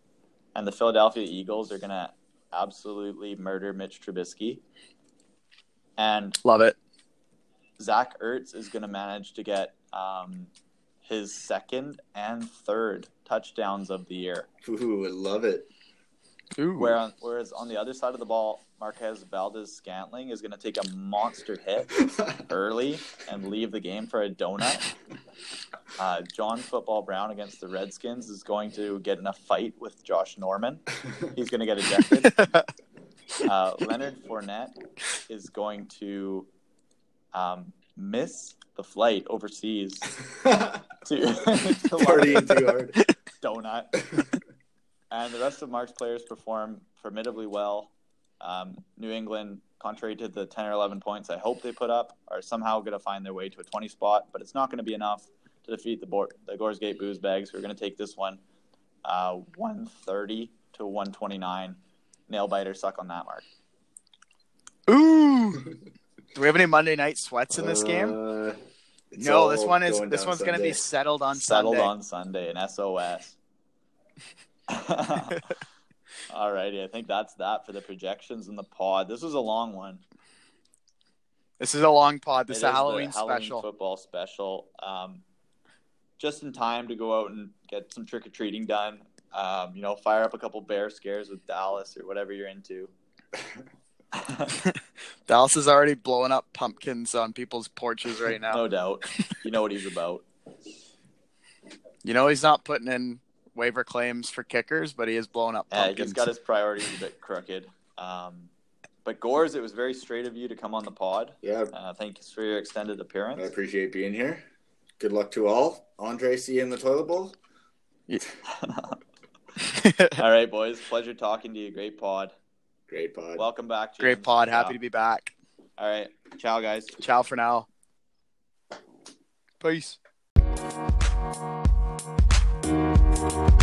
and the Philadelphia Eagles are going to absolutely murder Mitch Trubisky. And
Love it.
Zach Ertz is going to manage to get um, his second and third touchdowns of the year.
Ooh, I love it.
Ooh.
Where on, whereas on the other side of the ball, Marquez Valdes Scantling is going to take a monster hit early and leave the game for a donut. Uh, John Football Brown against the Redskins is going to get in a fight with Josh Norman. He's going to get ejected. Uh, Leonard Fournette is going to um, miss the flight overseas to, to
Partying too hard.
donut. And the rest of Mark's players perform formidably well. Um, New England, contrary to the 10 or 11 points I hope they put up, are somehow going to find their way to a 20 spot, but it's not going to be enough to defeat the, board, the Gores Gate Booze Bags, who are going to take this one uh, 130 to 129. Nail biter, suck on that, Mark.
Ooh. Do we have any Monday night sweats in this game?
Uh,
No, this one is
going
this one's going to be settled on Sunday.
Settled
Sunday.
on Sunday, an SOS. Alrighty, I think that's that for the projections in the pod. This was a long one.
This is a long pod. This
It
is a Halloween,
Halloween
special.
football special. Um, just in time to go out and get some trick or treating done. Um, you know, fire up a couple bear scares with Dallas or whatever you're into.
Dallas is already blowing up pumpkins on people's porches right now.
no doubt. You know what he's about.
You know he's not putting in waiver claims for kickers, but he is blowing up
Yeah,
pumpkins.
he's got his priorities a bit crooked. Um, but Gores, it was very straight of you to come on the pod.
Yeah,
Uh, thanks for your extended appearance.
I appreciate being here. Good luck to all. Andre, see you in the toilet bowl. Yeah.
All right, boys. Pleasure talking to you. Great pod.
Great pod.
Welcome back. James.
Great pod. Happy to be back.
All right. Ciao, guys.
Ciao for now. Peace.
Thank